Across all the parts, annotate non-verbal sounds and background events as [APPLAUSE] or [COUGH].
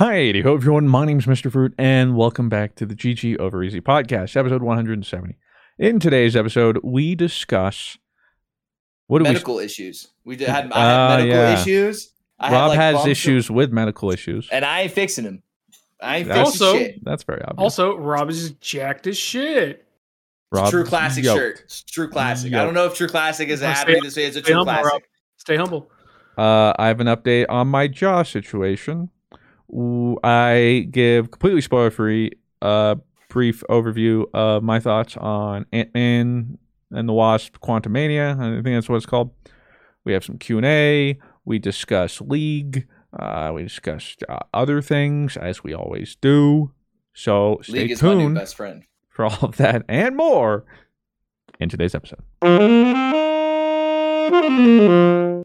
Hi, ho everyone. My name's Mr. Fruit, and welcome back to the GG Over Easy podcast, episode 170. In today's episode, we discuss what do medical issues. We did, had, I had uh, medical yeah. issues. I Rob like, has issues with medical issues, and I ain't fixing them. I ain't that's, fixing also, shit. That's very obvious. Also, Rob is jacked as shit. Rob, true classic yoked. shirt. It's true classic. Yoked. I don't know if true classic is happening this way. It's a true humble, classic. Rob. Stay humble. Uh, I have an update on my jaw situation. I give completely spoiler free a brief overview of my thoughts on Ant Man and the Wasp: Quantumania. I think that's what it's called. We have some Q and A. We discuss League. Uh, we discussed uh, other things as we always do. So stay League is tuned best friend. for all of that and more in today's episode. [LAUGHS]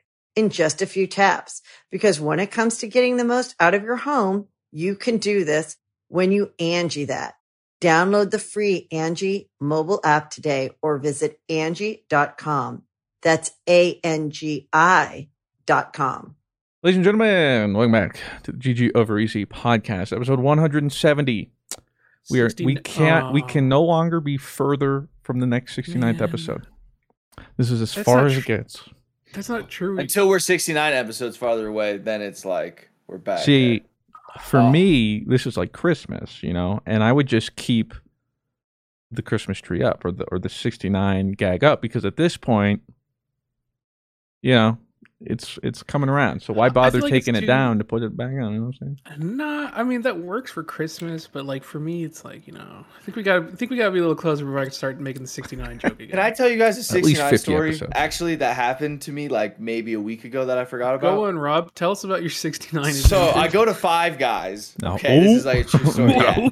in just a few taps. Because when it comes to getting the most out of your home, you can do this when you Angie that. Download the free Angie mobile app today or visit Angie.com. That's A-N-G-I dot com. Ladies and gentlemen, welcome back to the GG Over Easy podcast, episode 170. We are 16, we can't uh, we can no longer be further from the next 69th man. episode. This is as far as it gets. That's not true. Until we're 69 episodes farther away, then it's like we're back. See, for oh. me, this is like Christmas, you know, and I would just keep the Christmas tree up or the or the 69 gag up because at this point, you know, it's it's coming around. So why bother like taking it too... down to put it back on? You know what I'm saying? Nah, I mean that works for Christmas, but like for me, it's like you know, I think we got I think we got to be a little closer before I can start making the 69 joke again. Can I tell you guys a 69 story? Episodes. Actually, that happened to me like maybe a week ago that I forgot about. Go on, Rob. Tell us about your 69. So [LAUGHS] I go to Five Guys. No. Okay, this is like a true story. [LAUGHS] yeah.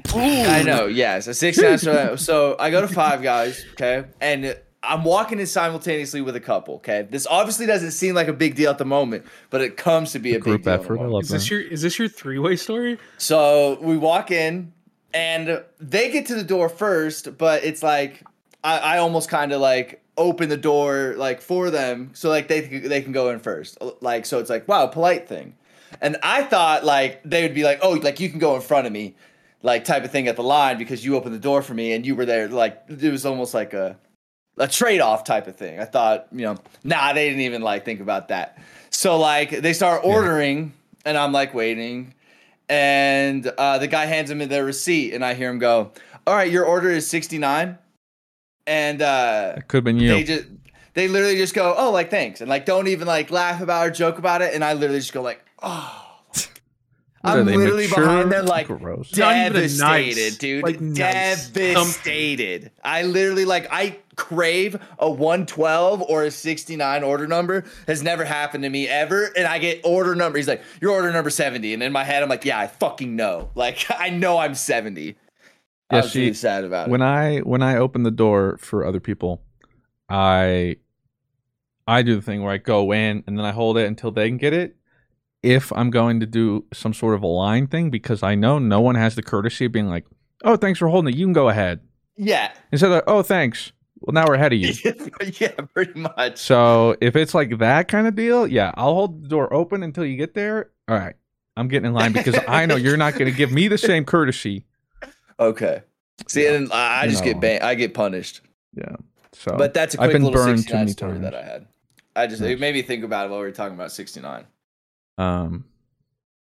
I know. Yes, a 69 story. So I go to Five Guys. Okay, and I'm walking in simultaneously with a couple. Okay, this obviously doesn't seem like a big deal at the moment, but it comes to be a Group big deal. Effort. I love is that. this your is this your three way story? So we walk in, and they get to the door first, but it's like I, I almost kind of like open the door like for them, so like they they can go in first. Like so, it's like wow, polite thing. And I thought like they would be like, oh, like you can go in front of me, like type of thing at the line because you opened the door for me and you were there. Like it was almost like a a trade off type of thing. I thought, you know, nah, they didn't even like think about that. So like they start ordering, yeah. and I'm like waiting, and uh, the guy hands me their receipt, and I hear him go, "All right, your order is 69," and uh, it could have been you. They just they literally just go, "Oh, like thanks," and like don't even like laugh about or joke about it, and I literally just go like, "Oh." I'm literally mature? behind them, like Gross. devastated, nice, dude. Like devastated. Nice. I literally like I crave a 112 or a 69 order number. Has never happened to me ever, and I get order number. He's like, "Your order number 70," and in my head, I'm like, "Yeah, I fucking know. [LAUGHS] Like, I know I'm 70." I yeah, was she, really sad about when it. When I when I open the door for other people, I I do the thing where I go in and then I hold it until they can get it if I'm going to do some sort of a line thing because I know no one has the courtesy of being like, "Oh, thanks for holding it. You can go ahead." Yeah. Instead of, "Oh, thanks." Well, now we're ahead of you. [LAUGHS] yeah, pretty much. So if it's like that kind of deal, yeah, I'll hold the door open until you get there. All right, I'm getting in line because I know you're not going to give me the same courtesy. Okay. See, yeah. and I just no. get ban- I get punished. Yeah. So, but that's a quick I've been little burned too many story times. that I had. I just it made me think about it while we were talking about 69. Um,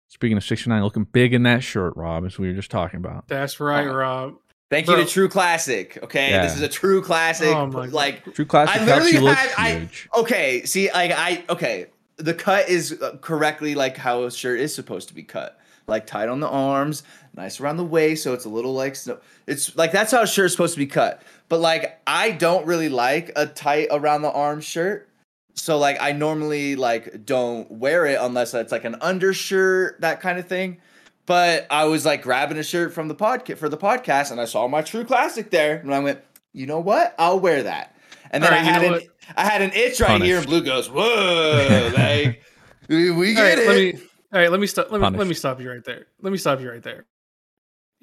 speaking of 69, looking big in that shirt, Rob, as we were just talking about. That's right, uh, Rob. Thank Bro. you to True Classic. Okay, Yeah. this is a true classic. Oh my God. like True classic I helps literally you look I huge. okay. See, like I okay. The cut is uh, correctly like how a shirt is supposed to be cut, like tight on the arms, nice around the waist, so it's a little like snow. It's like that's how a shirt's supposed to be cut. But like I don't really like a tight around the arm shirt. So like I normally like don't wear it unless it's like an undershirt, that kind of thing. But I was like grabbing a shirt from the podcast for the podcast, and I saw my True Classic there, and I went, you know what? I'll wear that. And then Alright, I had know an I had an itch right here, and Blue goes, whoa, like [LAUGHS] we, we get right, it. let me. All right, let me stop. Let me, let me stop you right there. Let me stop you right there.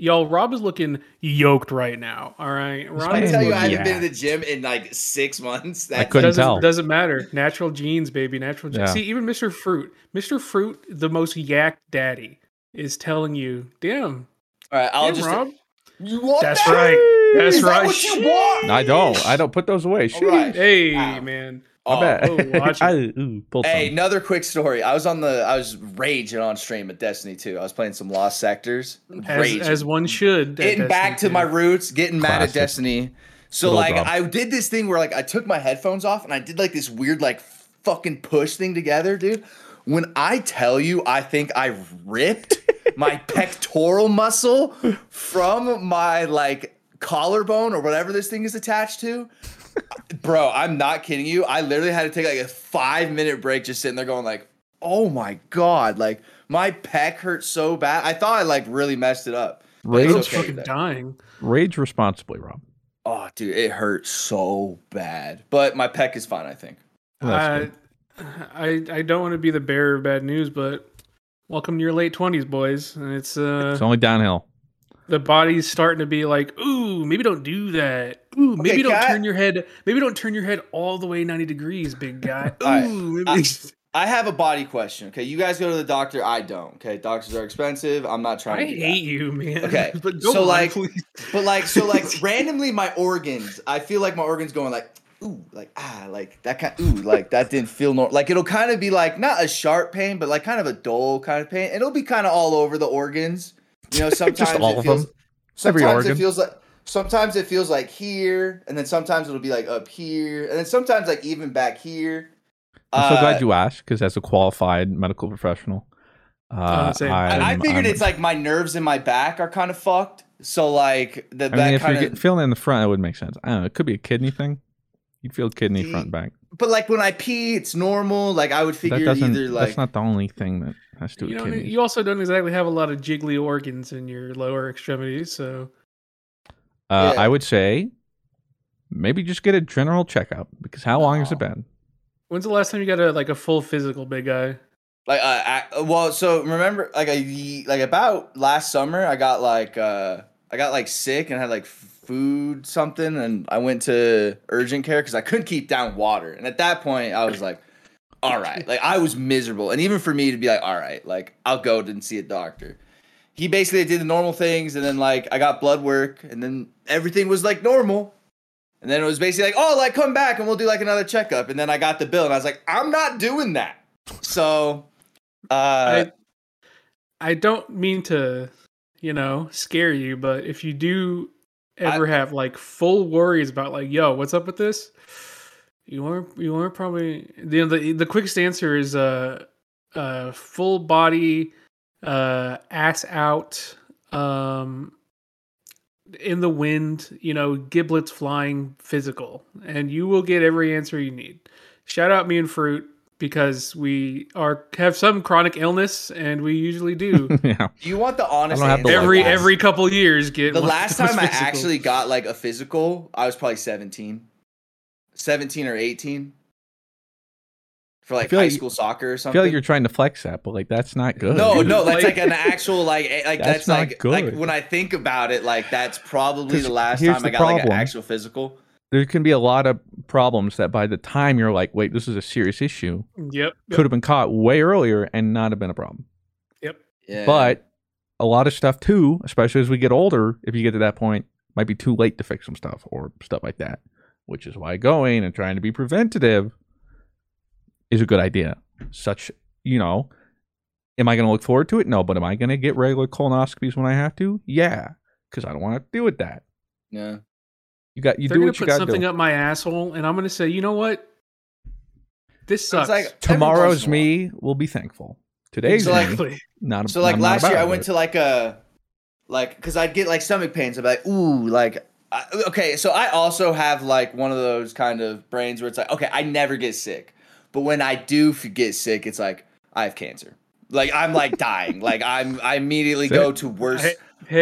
Y'all, Rob is looking yoked right now. All right, Rob I man tell you, I haven't been to the gym in like six months. That's couldn't doesn't, tell. doesn't matter. Natural genes, baby. Natural genes. Yeah. See, even Mr. Fruit, Mr. Fruit, the most yak daddy, is telling you, "Damn, All right, I'll damn, just. Rob." You want That's that? right. That's Is that right. what you want? I don't. I don't put those away. All right. Hey, Ow. man. My Oh, bad. oh, watch. I, ooh, pulled Hey, some. another quick story. I was on the I was raging on stream at Destiny 2. I was playing some Lost Sectors. As, Raging. as one should. at getting back to Destiny my roots, getting mad at Destiny. So Good like Rob. I did this thing where like I took my headphones off and I did like this weird like fucking push thing together, dude. When I tell you I think I ripped my [LAUGHS] pectoral muscle from my like collarbone or whatever this thing is attached to. Bro, I'm not kidding you. I literally had to take like a five minute break just sitting there going like, oh my god, like my pec hurt so bad. I thought I like really messed it up. But Rage, it's Rob's okay, fucking though. dying. rage responsibly, Rob. Oh, dude, it hurt so bad. But my pec is fine, I think. Well, that's I. I I don't want to be the bearer of bad news, but welcome to your late twenties, boys. And it's uh It's only downhill. The body's starting to be like, ooh, maybe don't do that. Ooh, maybe Okay, don't Kat- turn your head. Maybe don't turn your head all the way ninety degrees, big guy. Ooh, [LAUGHS] All right, maybe. I- [LAUGHS] I have a body question. Okay, you guys go to the doctor. I don't. Okay, doctors are expensive. I'm not trying I to. hate you, man. Okay, [LAUGHS] but so, on, like- please. But like, so like, randomly, my organs. I feel like my organs going like, ooh, like ah, like that kind. Ooh, like that didn't feel normal. Like it'll kind of be like not a sharp pain, but like kind of a dull kind of pain. It'll be kind of all over the organs. You know, [LAUGHS] sometimes all it of feels. them? Every Sometimes organ? it feels like. Sometimes it feels like here, and then sometimes it'll be like up here, and then sometimes like even back here. I'm so Uh, glad you asked because as a qualified medical professional, uh, I I'm- figured I'm- it's like my nerves in my back are kind of fucked. So like the I that mean, if you're kind getting, of. feeling in the front, it would make sense. I don't know. It could be a kidney thing. You'd feel kidney See, front back. But like when I pee, it's normal. Like I would That figure doesn't. either like that's not the only thing that has to do you with know, you also don't exactly have a lot of jiggly organs in your lower extremities, so Uh, Yeah. I would say maybe just get a general checkup because how long has it been? when's the last time you got a like a full physical, big guy? like uh, I, well. So remember like I like about last summer, I got like uh I got like sick and had like food something, and I went to urgent care because I couldn't keep down water. And at that point, I was like, all right, [LAUGHS] like I was miserable, and even for me to be like, all right, like I'll go and see a doctor. He basically did the normal things, and then like I got blood work, and then everything was like normal. And then it was basically like, oh, like come back and we'll do like another checkup. And then I got the bill, and I was like, I'm not doing that. So, uh, I I don't mean to, you know, scare you, but if you do ever have like full worries about like, yo, what's up with this? You are you are probably the the the quickest answer is uh uh full body uh ass out um in the wind, you know, giblets flying physical and you will get every answer you need. Shout out me and fruit because we are have some chronic illness and we usually do [LAUGHS] yeah. you want the honest have the answer? every like every couple years get the one of last those time I physicals. actually got like a physical, I was probably 17. 17 or 18. For like high like- school soccer or I something. feel like you're trying to flex that, but like that's not good. No, no, that's like- like an actual like eh, like That's that's, not like good. like when I think about it, like that's probably the last here's time I the got like an actual physical. There can be a lot of problems that by the time you're like, wait, this is a serious issue, Yep. yep. could have been caught way earlier and not have been a problem. Yeah. But a lot of stuff too, especially as we get older, if you get to that point, might be too late to fix some stuff or stuff like that. Which is why going and trying to be preventative is a good idea. Such, you know, am I going to look forward to it? No, but am I going to get regular colonoscopies when I have to? Yeah, because I don't want to deal with that. Yeah. You got you They're do what you put got to something up my asshole, and I'm gonna say, you know what? This So sucks. like- Tomorrow's once me will be thankful. Today's So, like- me, exactly. not. So like I'm last year, I went it. to like a, like, cause I'd get like stomach pains. I'd be like, ooh, like, I, okay. So I also have like one of those kind of brains where it's like, okay, I never get sick, but when I do get sick, it's like I have cancer. Like I'm like [LAUGHS] dying. Like I'm, I immediately Is it? go to worst, Hey,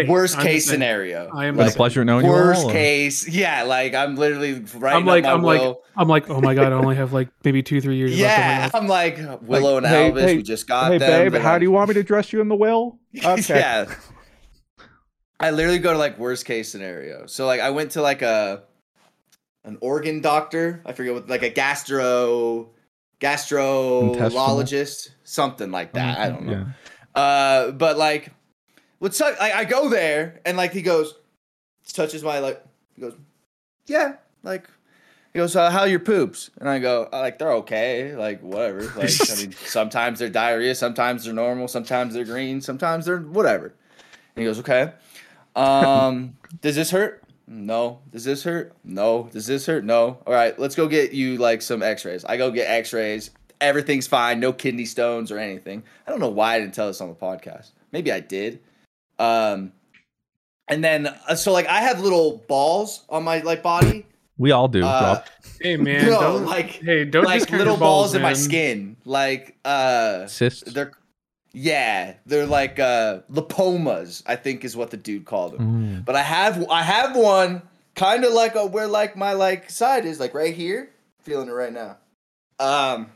hey, worst I'm case saying. scenario. I am Been a pleasure knowing you worst all. or- case, yeah. Like I'm literally right. I'm like, I'm like, will. I'm like, oh my god, I only have like maybe two, three years yeah, Of I'm like Willow Like, and hey, Elvis. hey, we just got Hey them. babe, how like- do you want me to dress you in the will? [LAUGHS] Okay. yeah. I literally go to like worst case scenario. So like I went to like a an organ doctor. I forget what like a gastro gastrologist, something like that. I don't know. Yeah. Uh, but like, what's up? I, I go there and like he goes, touches my like, he goes, yeah, like. He goes, uh, "How are your poops?" And I go, uh, "Like they're okay, like whatever. [LAUGHS] Like I mean, sometimes they're diarrhea, sometimes they're normal, sometimes they're green, sometimes they're whatever." And he goes, "Okay. Um, does this hurt? No. Does this hurt? No. Does this hurt? No. All right, let's go get you like some X-rays. I go get X-rays. Everything's fine. No kidney stones or anything. I don't know why I didn't tell this on the podcast. Maybe I did. Um, and then uh, so like I have little balls on my like body. We all do. Uh, Hey man, No, don't like- hey, don't like discount little your balls, in my skin. Like uh, Cysts. they're yeah, they're like uh lipomas. I think is what the dude called them. Mm. But I have I have one kind of like a, where like my like side is like right here. Feeling it right now. Um,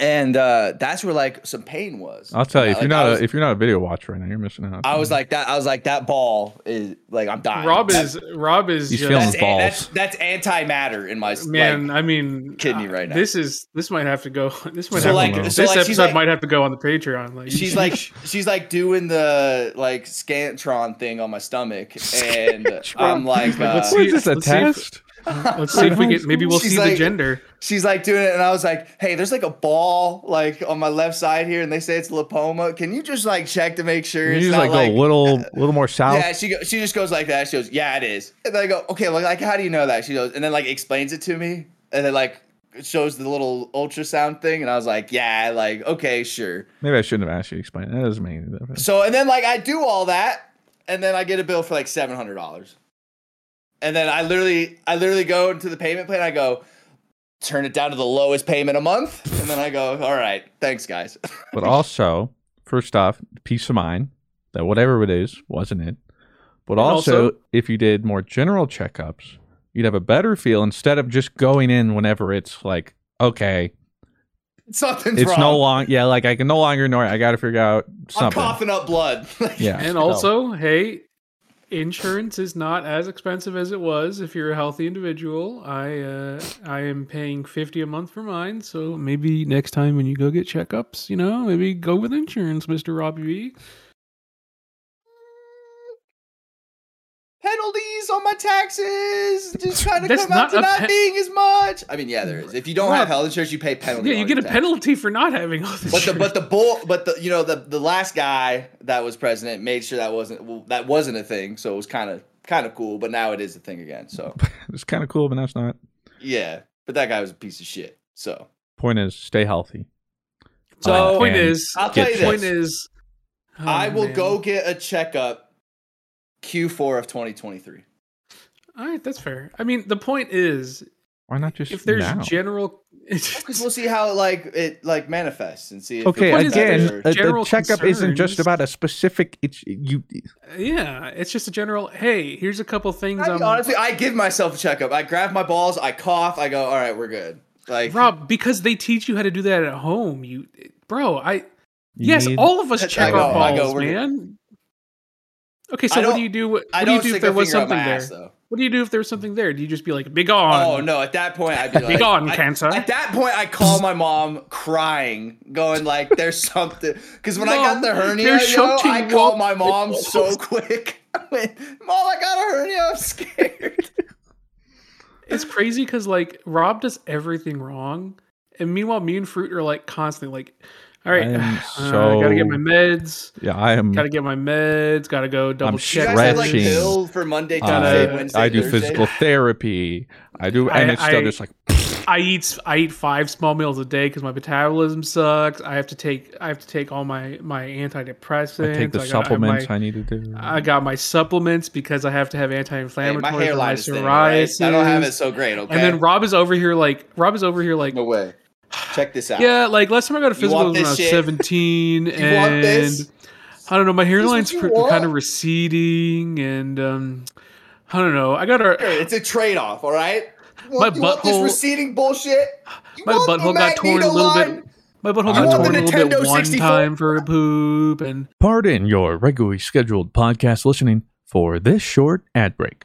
and uh that's where like some pain was. I'll tell you, if Like, you're not I a, was, if you're not a video watcher right now, you're missing out. I was like that. I was like that ball is like I'm dying. Rob That's- is Rob is He's just, feeling that's, balls. that's that's antimatter in my man. Like, I mean, kidney uh, right now. This is this might have to go. [LAUGHS] This might So, have like- to go. so, this like, episode like- might have to go on the Patreon. Like she's [LAUGHS] like she's like doing the like scantron thing on my stomach, [LAUGHS] and I'm like, uh, Let's what is this a let's see if- test? Let's [LAUGHS] see if we get maybe we'll She's see the gender. she's like doing it, and I was like, hey, there's like a ball like on my left side here, and they say it's lipoma. Can you just like check to make sure You it's just not like like? go a little [LAUGHS] little more south. yeah, she go, she just goes like that. She goes, yeah, it is. And then I go, okay, well, like, how do you know that? She goes, and then like explains it to me, and then like shows the little ultrasound thing, and I was like, yeah, like okay, sure. Maybe I shouldn't have asked you to explain. It. That doesn't make any difference. So and then like I do all that, and then I get a bill for like seven hundred dollars, and then I literally I literally go into the payment plan. I go turn it down to the lowest payment a month, and then I go, all right, thanks guys. [LAUGHS] But also, first off, peace of mind that whatever it is wasn't it. But also, also- if you did more general checkups, you'd have a better feel instead of just going in whenever it's like, okay, Something's it's wrong. no longer, yeah, like I can no longer ignore it. I got to figure out something. I'm coughing up blood. [LAUGHS] Yeah. And so- also, hey, insurance is not as expensive as it was if you're a healthy individual. I uh, I am paying fifty a month for mine, so maybe next time when you go get checkups, you know, maybe go with insurance, Mister Robbie V. penalties on my taxes just trying to That's come out to not pe- being as much. I mean, yeah, there is. If you don't Rob- have health insurance, you pay penalty. Yeah, you get a tax. penalty for not having all this. But the but the bull but the you know the the last guy that was president made sure that wasn't well, that wasn't a thing. So it was kind of kind of cool. But now it is a thing again. So [LAUGHS] It's kind of cool, but that's not. yeah, but that guy was a piece of shit. So Point is, stay healthy. So, Uh, point and is, I'll tell you the point is, oh, I will man. go get a checkup Q4 of 2023. All right, that's fair. I mean, the point is, Why not just if there's now? general, [LAUGHS] Because we'll see how like it like manifests and see. If Okay, it point gets is, again, a, the general checkup isn't just about a specific. It's you. yeah, it's just a general. Hey, here's a couple things. I I'm honestly, I give myself a checkup. I grab my balls, I cough, I go, all right, we're good. Like Rob, because they teach you how to do that at home. You, bro, I you yes, all of us check go- our I go, balls, good. man. Okay, so what don't- you do? What, what do you don't if there was something there? ass. What do you do if there was something there? Do you just be like, "Be gone"? Oh no! At that point, I'd be [LAUGHS] like, "Be gone, I- cancer. At that point, I call my mom crying, going like, "There's something." Because when I got the hernia, yo, I call my mom so quick. [LAUGHS] I went, Mom, I got a hernia. I'm scared. [LAUGHS] It's crazy because like Rob does everything wrong, and meanwhile, me and Fruit are like constantly like, All right. I am [SIGHS] uh, gotta get my meds. Yeah, I am. Gotta get my meds. Gotta go double You check. guys have like stretching. pill for Monday, Tuesday, Gotta- Wednesday, I do Thursday? physical therapy. I do, and I- it's still I- just like I eat I eat five small meals a day because my metabolism sucks. I have to take I have to take all my my antidepressants. I take the I have supplements my- I need to do. I got my supplements because I have to have anti-inflammatory my for my hairline is thin, right? I don't have it so great, okay? And then Rob is over here like Rob is over here like no way. Check this out. yeah, like last time I got a physical was when I was shit? 17 [LAUGHS] You and want this? I don't know, my hairline's pr- kind of receding and um I don't know. I got a It's a trade-off, all right? You My want, you want this butthole- receding bullshit? You my want the butthole got torn a little bit. My butthole You got torn a little bit Nintendo one time for a poop and Pardon your regularly scheduled podcast listening for this short ad break.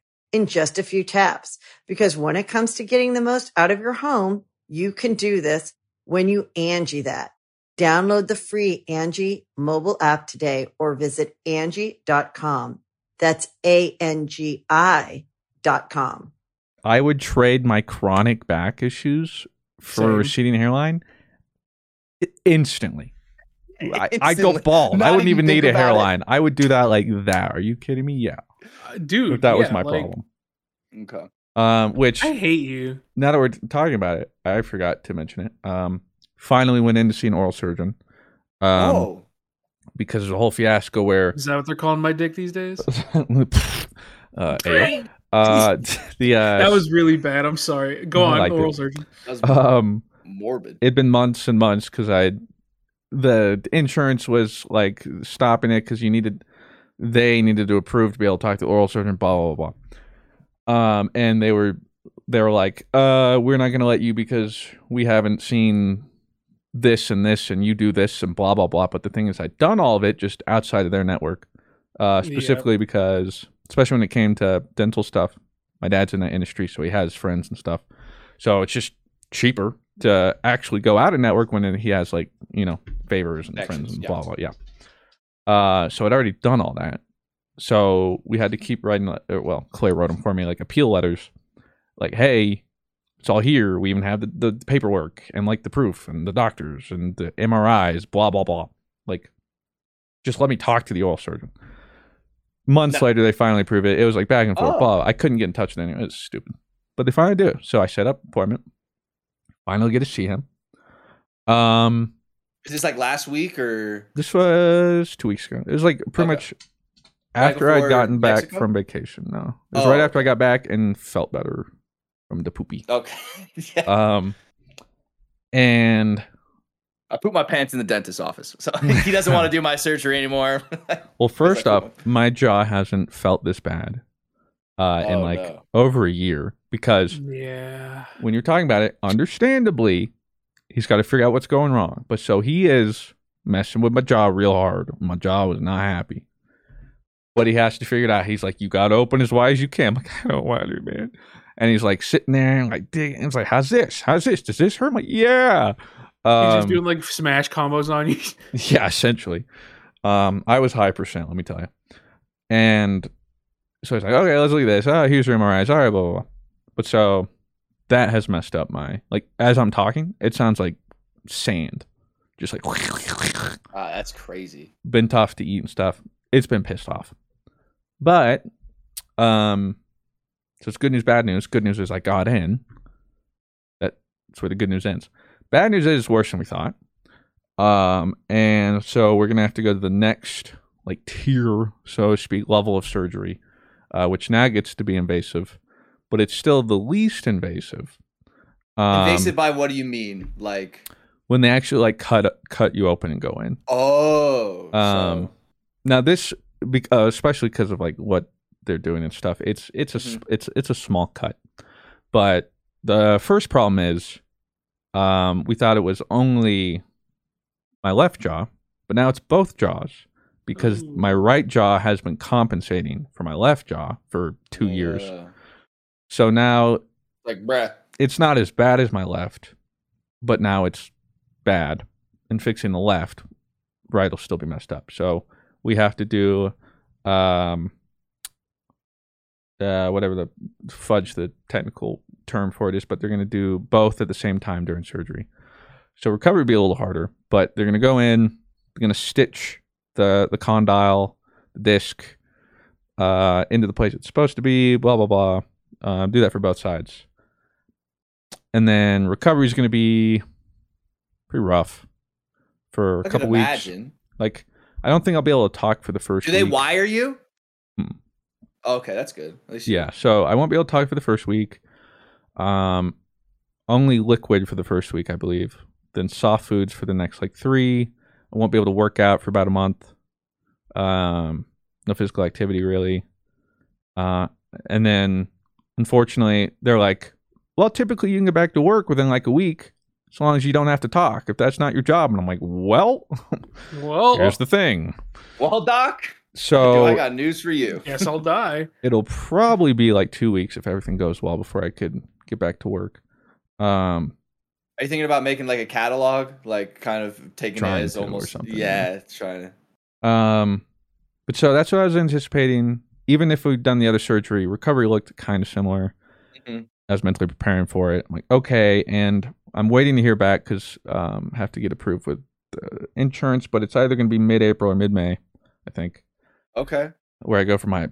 in just a few taps. Because when it comes to getting the most out of your home, you can do this when you Angie that. Download the free Angie mobile app today or visit Angie.com. That's A-N-G-I dot com. I would trade my chronic back issues for Same. a receding hairline instantly. I, [LAUGHS] I go bald. Not I wouldn't even even need a about it. hairline. I would do that like that. Are you kidding me? Yeah. uh, dude, If that was my like, problem. Okay. Um, which I hate you. now that we're talking about it, I forgot to mention it. Um, finally went in to see an oral surgeon. Um, oh. because there's a whole fiasco where Is that what they're calling my dick these days? [LAUGHS] uh, ayo. uh, [LAUGHS] the uh, that was really bad. I'm sorry. Go on, liked oral it. surgeon. That was um, morbid. it'd been months and months because I, the insurance was like stopping it because you needed, they needed to approve to be able to talk to the oral surgeon, blah blah blah. Um, and they were, they were like, uh, we're not gonna let you because we haven't seen this and this and you do this and blah blah blah. But the thing is, I'd done all of it just outside of their network, uh, Yeah. specifically because, especially when it came to dental stuff, my dad's in that industry, so he has friends and stuff. So it's just cheaper to actually go out and network when he has like you know favors and friends and yeah. blah blah yeah. Uh, so I'd already done all that, so we had to keep writing. uh, Well, Claire wrote them for me, like appeal letters, like hey, it's all here. We even have the, the paperwork and like the proof and the doctors and the MRIs, blah blah blah. Like, just let me talk to the oral surgeon. Months No. later, they finally prove it. It was like back and forth. Oh. Blah. I couldn't get in touch with anyone. It was stupid, but they finally do. So I set up appointment. Finally get to see him. Um, Is this like last week or? this was two weeks ago. It was like pretty Okay. much after I'd gotten back Mexico? from vacation. No, it was Oh, right after I got back and felt better from the poopy. Okay. [LAUGHS] yeah. Um, and I put my pants in the dentist's office, so [LAUGHS] he doesn't want to do my surgery anymore. [LAUGHS] well, first up, my jaw hasn't felt this bad uh, in Oh, like no. over a year because Yeah. when you're talking about it, understandably, he's got to figure out what's going wrong. But so he is messing with my jaw real hard. My jaw was not happy. But he has to figure it out. He's like, you got to open as wide as you can. [LAUGHS] I'm like, I don't want to, man. And he's like sitting there and like digging. It's like, how's this? How's this? Does this hurt? I'm like, yeah. He's Um, just doing like smash combos on you. [LAUGHS] yeah, essentially. Um, I was high percent, let me tell you. And so he's like, okay, let's look at this. Oh, here's your MRIs. All right, blah, blah, blah. But so that has messed up my, like, as I'm talking, it sounds like sand. Just like, Ah, that's crazy. been tough to eat and stuff. It's been pissed off. But, um, so it's good news, bad news. Good news is I got in. That's where the good news ends. Bad news is worse than we thought. Um, and so we're gonna have to go to the next like tier, so to speak, level of surgery, uh, which now gets to be invasive, but it's still the least invasive. Um, Invasive by what do you mean? Like, when they actually like cut cut you open and go in. oh, Um, so- now this, uh, especially because of like what they're doing and stuff, it's it's a s Mhm. it's it's a small cut, but the first problem is, um, we thought it was only my left jaw, but now it's both jaws because Ooh. my right jaw has been compensating for my left jaw for two years. So now like, bruh. it's not as bad as my left, but now it's bad. And fixing the left, right will still be messed up. So we have to do um uh whatever the fudge the technical term for it is, but they're gonna do both at the same time during surgery. So recovery will be a little harder, but they're gonna go in, they're gonna stitch the the condyle, the disc, uh, into the place it's supposed to be, blah blah blah. Um, do that for both sides and then recovery is going to be pretty rough for a I can couple weeks. imagine. Like, I don't think I'll be able to talk for the first. Do they week. wire you? Mm. Okay, that's good. At least you- Yeah, so I won't be able to talk for the first week. Um, only liquid for the first week, I believe. Then soft foods for the next like three. I won't be able to work out for about a month. Um, no physical activity really. Uh, and then unfortunately, they're like, well, typically you can get back to work within like a week, as long as you don't have to talk. If that's not your job, and I'm like, well, Well, here's the thing. Well, Doc, So I got news for you. guess I'll die. [LAUGHS] it'll probably be like two weeks if everything goes well before I could get back to work. Um, Are you thinking about making like a catalog, like kind of taking it as to or almost something, Yeah, trying to. um, but so that's what I was anticipating. Even if we'd done the other surgery, recovery looked kind of similar. Mhm. I was mentally preparing for it. I'm like, okay, and I'm waiting to hear back because um, have to get approved with the insurance, but it's either going to be mid-April or mid-May, I think. Okay. where I go for my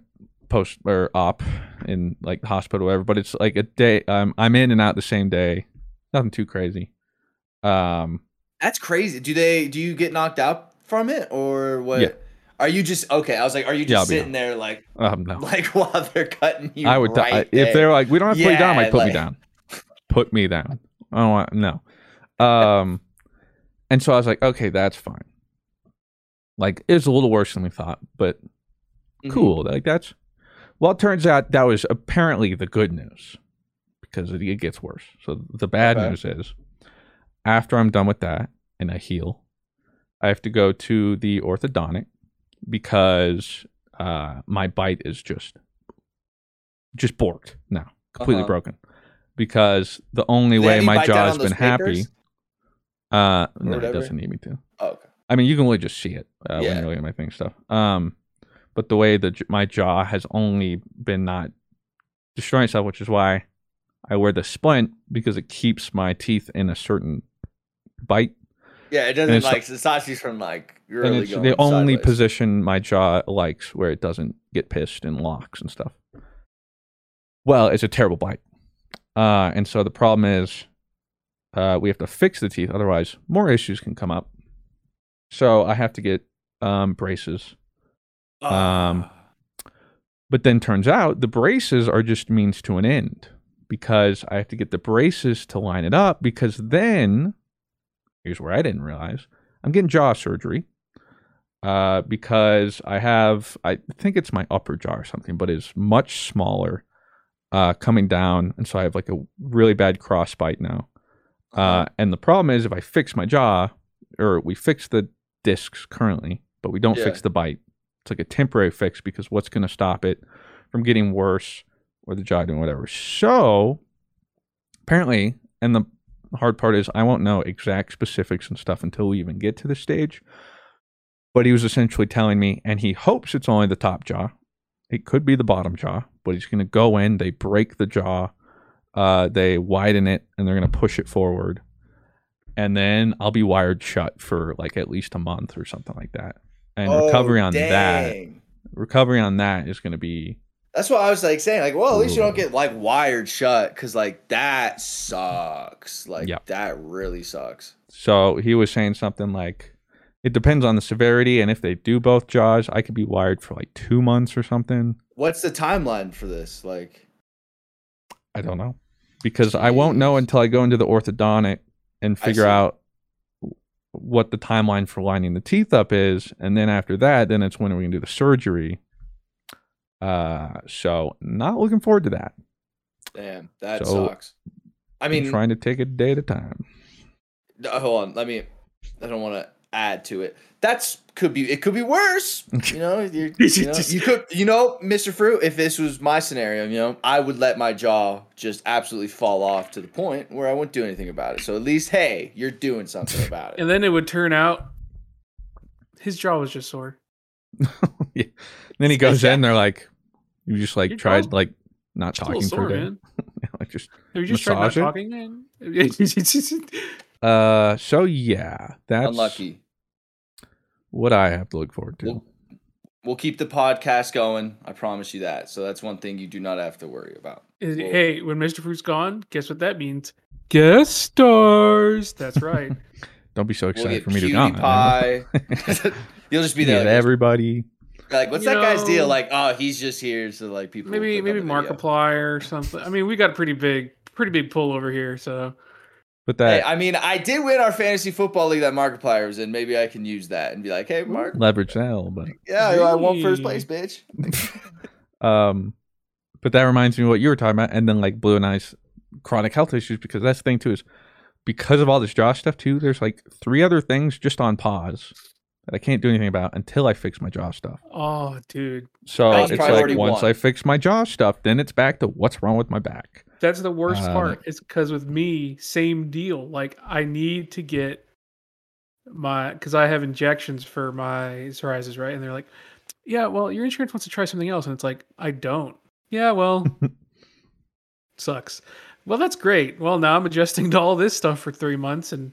post or op in like the hospital, or whatever. But it's like a day. Um, I'm in and out the same day. Nothing too crazy. Um, That's crazy. Do they? Do you get knocked out from it, or what? Yeah. Are you just okay? I was like, are you just be sitting there like, um, no. like [LAUGHS] while they're cutting you? I would right die if they're like, we don't have to put you down. Yeah, like, put me down. Put me down. I don't want no. Um, and so I was like, okay, that's fine. Like it was a little worse than we thought, but Mhm. cool. Like that's well, it turns out that was apparently the good news because it, it gets worse. So the bad Okay. news is after I'm done with that and I heal, I have to go to the orthodontic because uh, my bite is just just borked now, completely Uh-huh. broken. Because the only they way my jaw has been happy. Uh, no, it doesn't need me to. Oh, okay. I mean, you can really just see it uh, when Yeah. you're looking at my thing stuff. Um, but the way that my jaw has only been not destroying itself, which is why I wear the splint because it keeps my teeth in a certain bite, Yeah, it doesn't like Sasashi's from like and it's the only sideways. position my jaw likes where it doesn't get pissed and locks and stuff. Well, it's a terrible bite, uh, and so the problem is uh, we have to fix the teeth, otherwise more issues can come up. So I have to get um, braces. Um, But then turns out the braces are just means to an end because I have to get the braces to line it up because then here's where I didn't realize I'm getting jaw surgery uh, because I have I think it's my upper jaw or something, but it's much smaller uh, coming down, and so I have like a really bad crossbite now. Uh, and the problem is if I fix my jaw or we fix the discs currently, but we don't Yeah. fix the bite, it's like a temporary fix because what's going to stop it from getting worse or the jaw doing whatever. So apparently, and the hard part is I won't know exact specifics and stuff until we even get to this stage. But he was essentially telling me, and he hopes it's only the top jaw. It could be the bottom jaw, but he's going to go in. They break the jaw, uh, they widen it, and they're going to push it forward. And then I'll be wired shut for like at least a month or something like that. And Oh, recovery on that, recovery on that is going to be That's what I was like saying. Like, well, at least you don't get like wired shut because like that sucks. Like Yeah. that really sucks. So he was saying something like It depends on the severity, and if they do both jaws, I could be wired for like two months or something. What's the timeline for this? Like, I don't know because I won't know until I go into the orthodontic and figure out what the timeline for lining the teeth up is, and then after that, then it's when we can do the surgery. Uh, so not looking forward to that. damn, that So, sucks. I I'm mean, trying to take it day at a time. Hold on let me i don't want to add to it that's could be it could be worse you know [LAUGHS] you, you, know, you could you know mr fruit if this was my scenario you know i would let my jaw just absolutely fall off to the point where i wouldn't do anything about it so at least hey you're doing something [LAUGHS] about it And then it would turn out his jaw was just sore. [LAUGHS] yeah. Then he goes in, they're like, "You just like Your tried jaw's like not It's a little talking for sore, a day, man. [LAUGHS] like just Have you just tried not Massage it? talking, man? [LAUGHS] uh." So yeah, that's unlucky what I have to look forward to. we'll, we'll keep the podcast going i promise you that so that's one thing you do not have to worry about Is- Well- hey, when Mr. Fruit's gone, guess what that means? Guest stars. That's right. Don't be so we'll excited for me to cutie gone. pie you'll just be there Meet like, everybody. like what's You that guy's deal like oh he's just here so like people maybe maybe on the. Markiplier or something. I mean, we got a pretty big, pretty big pull over here. So But Hey, that I mean, I did win our fantasy football league that Markiplier was in. Maybe I can use that and be like, "Hey, Mark, leverage that a little bit. yeah, I won first Hey. place, bitch." [LAUGHS] Um, but that reminds me of what you were talking about, and then like Blue and I's chronic health issues because that's the thing too is because of all this jaw stuff too. There's like three other things just on pause that I can't do anything about until I fix my jaw stuff. oh, dude, So That's it's like once one. I fix my jaw stuff, then it's back to what's wrong with my back. that's the worst Um, part. It's because with me, same deal. Like I need to get my because I have injections for my psoriasis, right? And they're like, "Yeah, well, your insurance wants to try something else," and it's like, "I don't." Yeah, well, [LAUGHS] sucks. Well, that's great. Well, now I'm adjusting to all this stuff for three months, and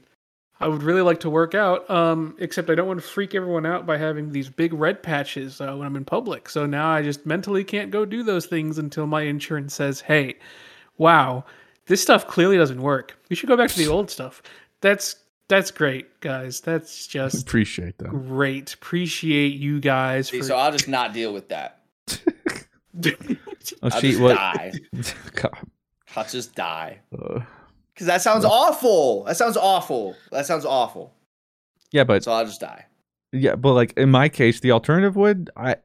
I would really like to work out. Um, except I don't want to freak everyone out by having these big red patches uh, when I'm in public. So now I just mentally can't go do those things until my insurance says, "Hey, wow, this stuff clearly doesn't work. We should go back to the old stuff." That's that's great, guys. That's just Appreciate that. great. Appreciate you guys See, for. so I'll just not deal with that. [LAUGHS] I'll see just what? die. [LAUGHS] I'll just die. uh, Because that sounds awful. That sounds awful. That sounds awful. yeah, but So I'll just die. yeah, but like in my case, the alternative would I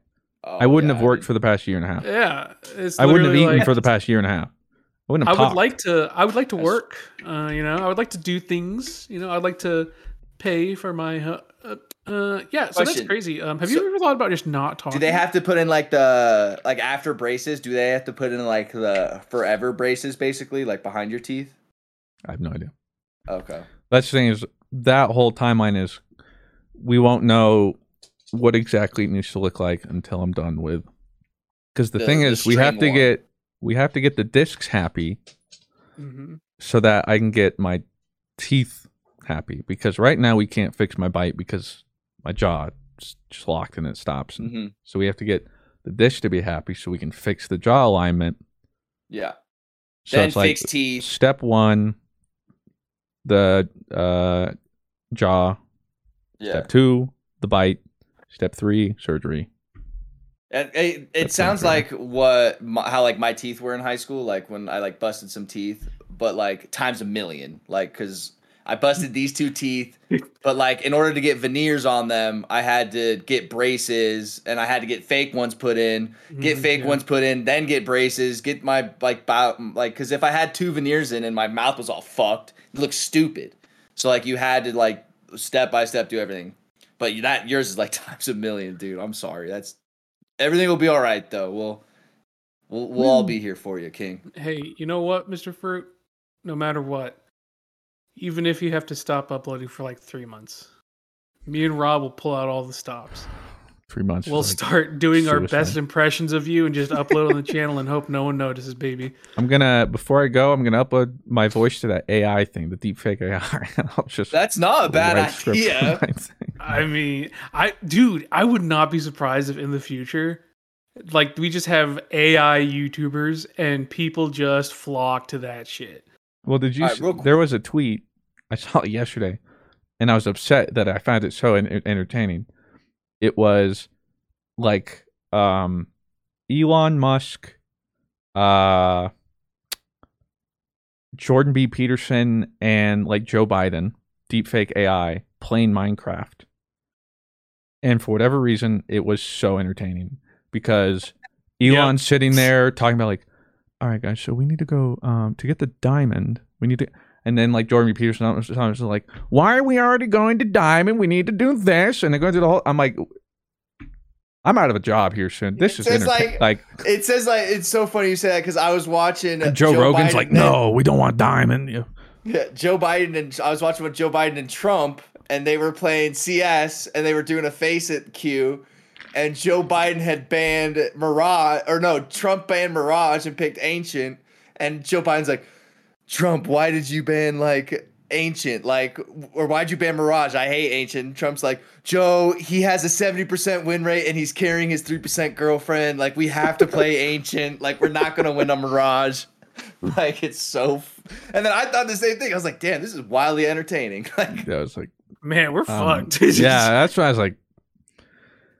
Oh, I wouldn't yeah, have worked did- for the past year and a half. yeah, it's I wouldn't have eaten like- for the past year and a half. I wouldn't I have would like to. I would like to work. Uh, you know, I would like to do things. You know, I'd like to pay for my. Uh, uh, uh, yeah, so Question. that's crazy. Um, have So- you ever thought about just not talking? Do they have to put in like the like after braces? Do they have to put in like the forever braces, basically, like behind your teeth? I have no idea. Okay. That's the thing is that whole timeline is we won't know what exactly it needs to look like until I'm done with. Because the, The- thing the is, we have to one. get we have to get the discs happy Mhm. so that I can get my teeth happy. Because right now we can't fix my bite because my jaw is just locked and it stops. hmm So we have to get the disc to be happy so we can fix the jaw alignment. Yeah. So then it's like fix teeth. step one, the uh, jaw. Yeah. Step two, the bite. Step three, surgery. It, it, it sounds sounds like what my, how like my teeth were in high school, like when I like busted some teeth, but like times a million, like because I busted these two teeth, but like in order to get veneers on them, I had to get braces and I had to get fake ones put in, get Mhm, fake yeah. ones put in, then get braces, get my like bow, like because if I had two veneers in and my mouth was all fucked, it looked stupid. So like you had to like step by step do everything, but that yours is like [LAUGHS] times a million, dude. I'm sorry, that's everything will be all right though. We'll we'll we'll all be here for you, King. Hey, you know what, Mister Fruit? No matter what, even if you have to stop uploading for like three months, me and Rob will pull out all the stops. Three months. We'll like- start doing our best impressions of you and just upload on the channel and hope no one notices, baby. I'm gonna before I go, I'm gonna upload my voice to that AI thing, the deepfake AI. [LAUGHS] I'll just That's not a bad write idea. I mean, I dude, I would not be surprised if in the future, like we just have AI YouTubers and people just flock to that shit. Well, did you? Right, real there was a tweet I saw it [LAUGHS] yesterday. and I was upset that I found it so en- entertaining. It was like um, Elon Musk, uh, Jordan B. Peterson, and like Joe Biden, deepfake AI playing Minecraft. And for whatever reason, it was so entertaining because Elon's sitting there talking about like, all right, guys, so we need to go um, to get the diamond. We need to, and then like Jordan Peterson was was like, why are we already going to diamond? We need to do this, and they're going to do the whole. I'm like, I'm out of a job here soon. This It is like- Like, It says like it's so funny you say that because I was watching and Joe, Rogan's Biden like, no, we don't want diamond. Yeah. Yeah, Joe Biden and I was watching with Joe Biden and Trump, and they were playing CS, and they were doing a FACEIT cue, and Joe Biden had banned Mirage, or no, Trump banned Mirage and picked Ancient, and Joe Biden's like, Trump, why did you ban like Ancient, like, or why'd you ban Mirage? I hate Ancient. And Trump's like, Joe, he has a seventy percent win rate, and he's carrying his three percent girlfriend. Like, we have to play [LAUGHS] Ancient. Like, we're not gonna win on Mirage. [LAUGHS] Like it's so, f- and then I thought the same thing. I was like, "Damn, this is wildly entertaining." [LAUGHS] Like, Yeah, I was like, Man, we're um, fucked. yeah, that's why I was like,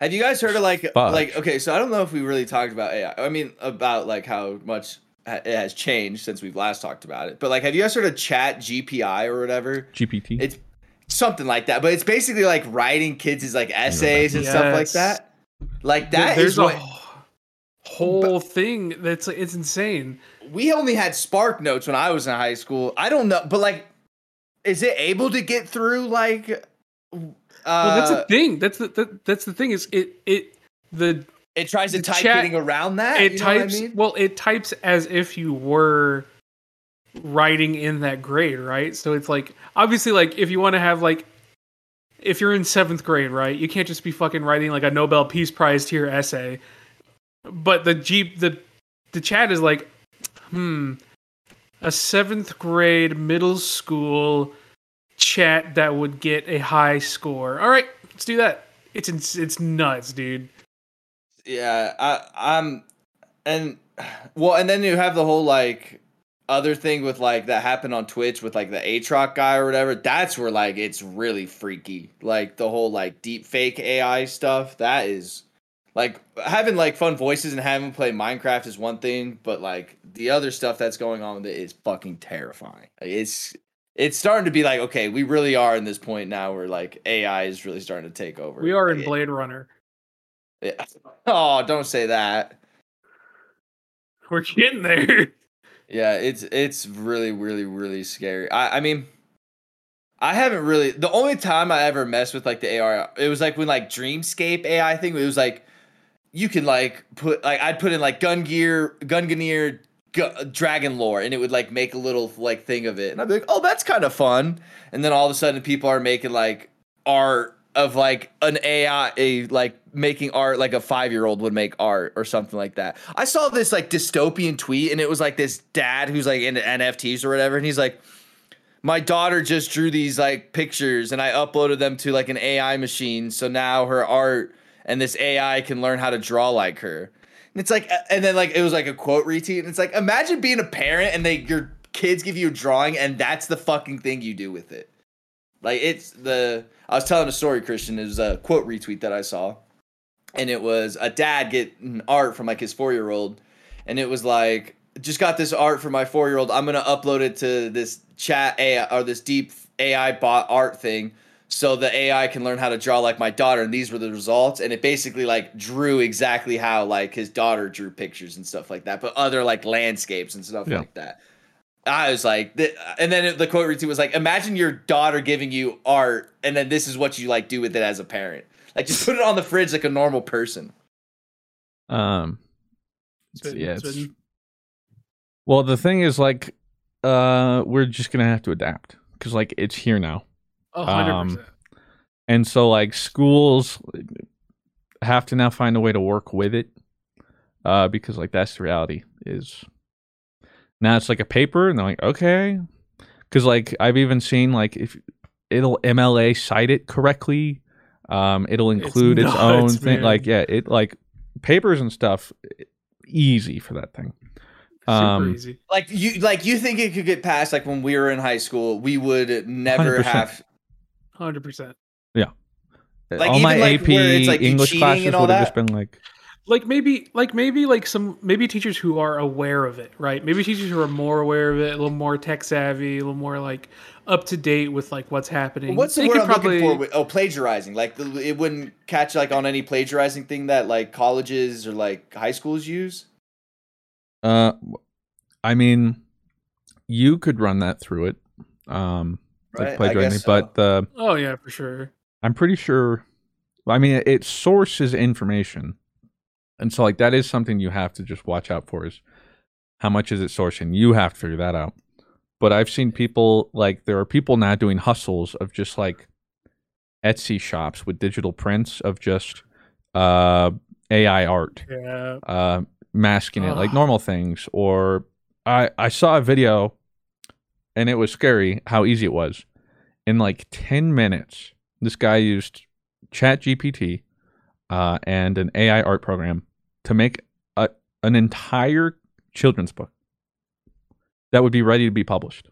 have you guys heard of like, Fuck. like, okay, so I don't know if we really talked about AI. I mean, about like how much it has changed since we've last talked about it. But like, have you guys heard of Chat GPI or whatever? GPT. It's something like that, but it's basically like writing kids' like essays and stuff like that. Like There- that there's is a what whole thing that's it's insane. we only had Spark Notes when I was in high school. I don't know, but like, is it able to get through like? Uh, Well, that's the thing. That's the that, that's the thing is it it the it tries to type chat- getting around that. it you know what I types mean? well it types as if you were writing in that grade right so it's like obviously like if you want to have like if you're in seventh grade right you can't just be fucking writing like a nobel peace prize tier essay but the jeep the the chat is like hmm a seventh grade middle school chat that would get a high score all right let's do that it's it's nuts dude Yeah, I, I'm, and well, and then you have the whole like other thing with like that happened on Twitch with like the Atrioc guy or whatever. That's where like it's really freaky. Like the whole like deep fake AI stuff. That is like having like fun voices and having play Minecraft is one thing, but like the other stuff that's going on with it is fucking terrifying. It's it's starting to be like okay, we really are in this point now where like AI is really starting to take over. we are in blade runner yeah. [LAUGHS] Oh, don't say that. we're getting there Yeah, it's it's really really really scary. I I mean, I haven't really. The only time I ever messed with like the AR, it was like when like Dreamscape AI thing. It was like you can like put like I'd put in like gun gear, Gunganir, dragon lore, and it would like make a little like thing of it, and I'd be like, oh, that's kind of fun. And then all of a sudden, people are making like art of like an AI, a, like making art like a five year old would make art or something like that. I saw this like dystopian tweet, and it was like this dad who's like into NFTs or whatever, and he's like my daughter just drew these like pictures and I uploaded them to like an AI machine. So now her art and this AI can learn how to draw like her. And it's like, and then like it was like a quote retweet. And it's like, imagine being a parent and they your kids give you a drawing and that's the fucking thing you do with it. Like it's the I was telling a story, Christian. It was a quote retweet that I saw, and it was a dad getting art from like his four year old, and it was like just got this art for my four year old. I'm gonna upload it to this chat AI or this deep AI bot art thing, so the AI can learn how to draw like my daughter. And these were the results, and it basically like drew exactly how like his daughter drew pictures and stuff like that, but other like landscapes and stuff Yeah. like that. I was like, th- and then the quote retweet was like, imagine your daughter giving you art, and then this is what you like do with it as a parent. Like, just put it on the fridge like a normal person. Um, It's yeah, it's it's- well, the thing is, like, uh, we're just gonna have to adapt because, like, it's here now, a hundred Um, and so like schools have to now find a way to work with it, uh, because like that's the reality is now it's like a paper, and they're like, okay, because like I've even seen like if it'll MLA cite it correctly, um, it'll It's include its, own nuts, thing, man. like yeah, it like papers and stuff, easy for that thing. Super um, easy. Like you, like you think it could get past like when we were in high school, we would never 100%. have. Hundred percent. Yeah, like, all my even, like, AP it's, like, English classes would have just been like, Like maybe, like maybe, like some maybe teachers who are aware of it, right? Maybe teachers who are more aware of it, a little more tech savvy, a little more like up to date with like what's happening. What's the They word could I'm looking for? with- Oh, plagiarizing. Like the, it wouldn't catch like on any plagiarizing thing that like colleges or like high schools use. uh, I mean, you could run that through it, um, Right, like plagiarizing, guess so. but the Oh yeah, for sure. I'm pretty sure. I mean, it, it sources information, and so like that is something you have to just watch out for. Is how much is it sourcing? You have to figure that out. But I've seen people like there are people now doing hustles of just like Etsy shops with digital prints of just uh, AI art, Yeah. uh, masking it like normal things. Or I I saw a video, and it was scary how easy it was. In like ten minutes, this guy used ChatGPT uh, and an AI art program to make a, an entire children's book that would be ready to be published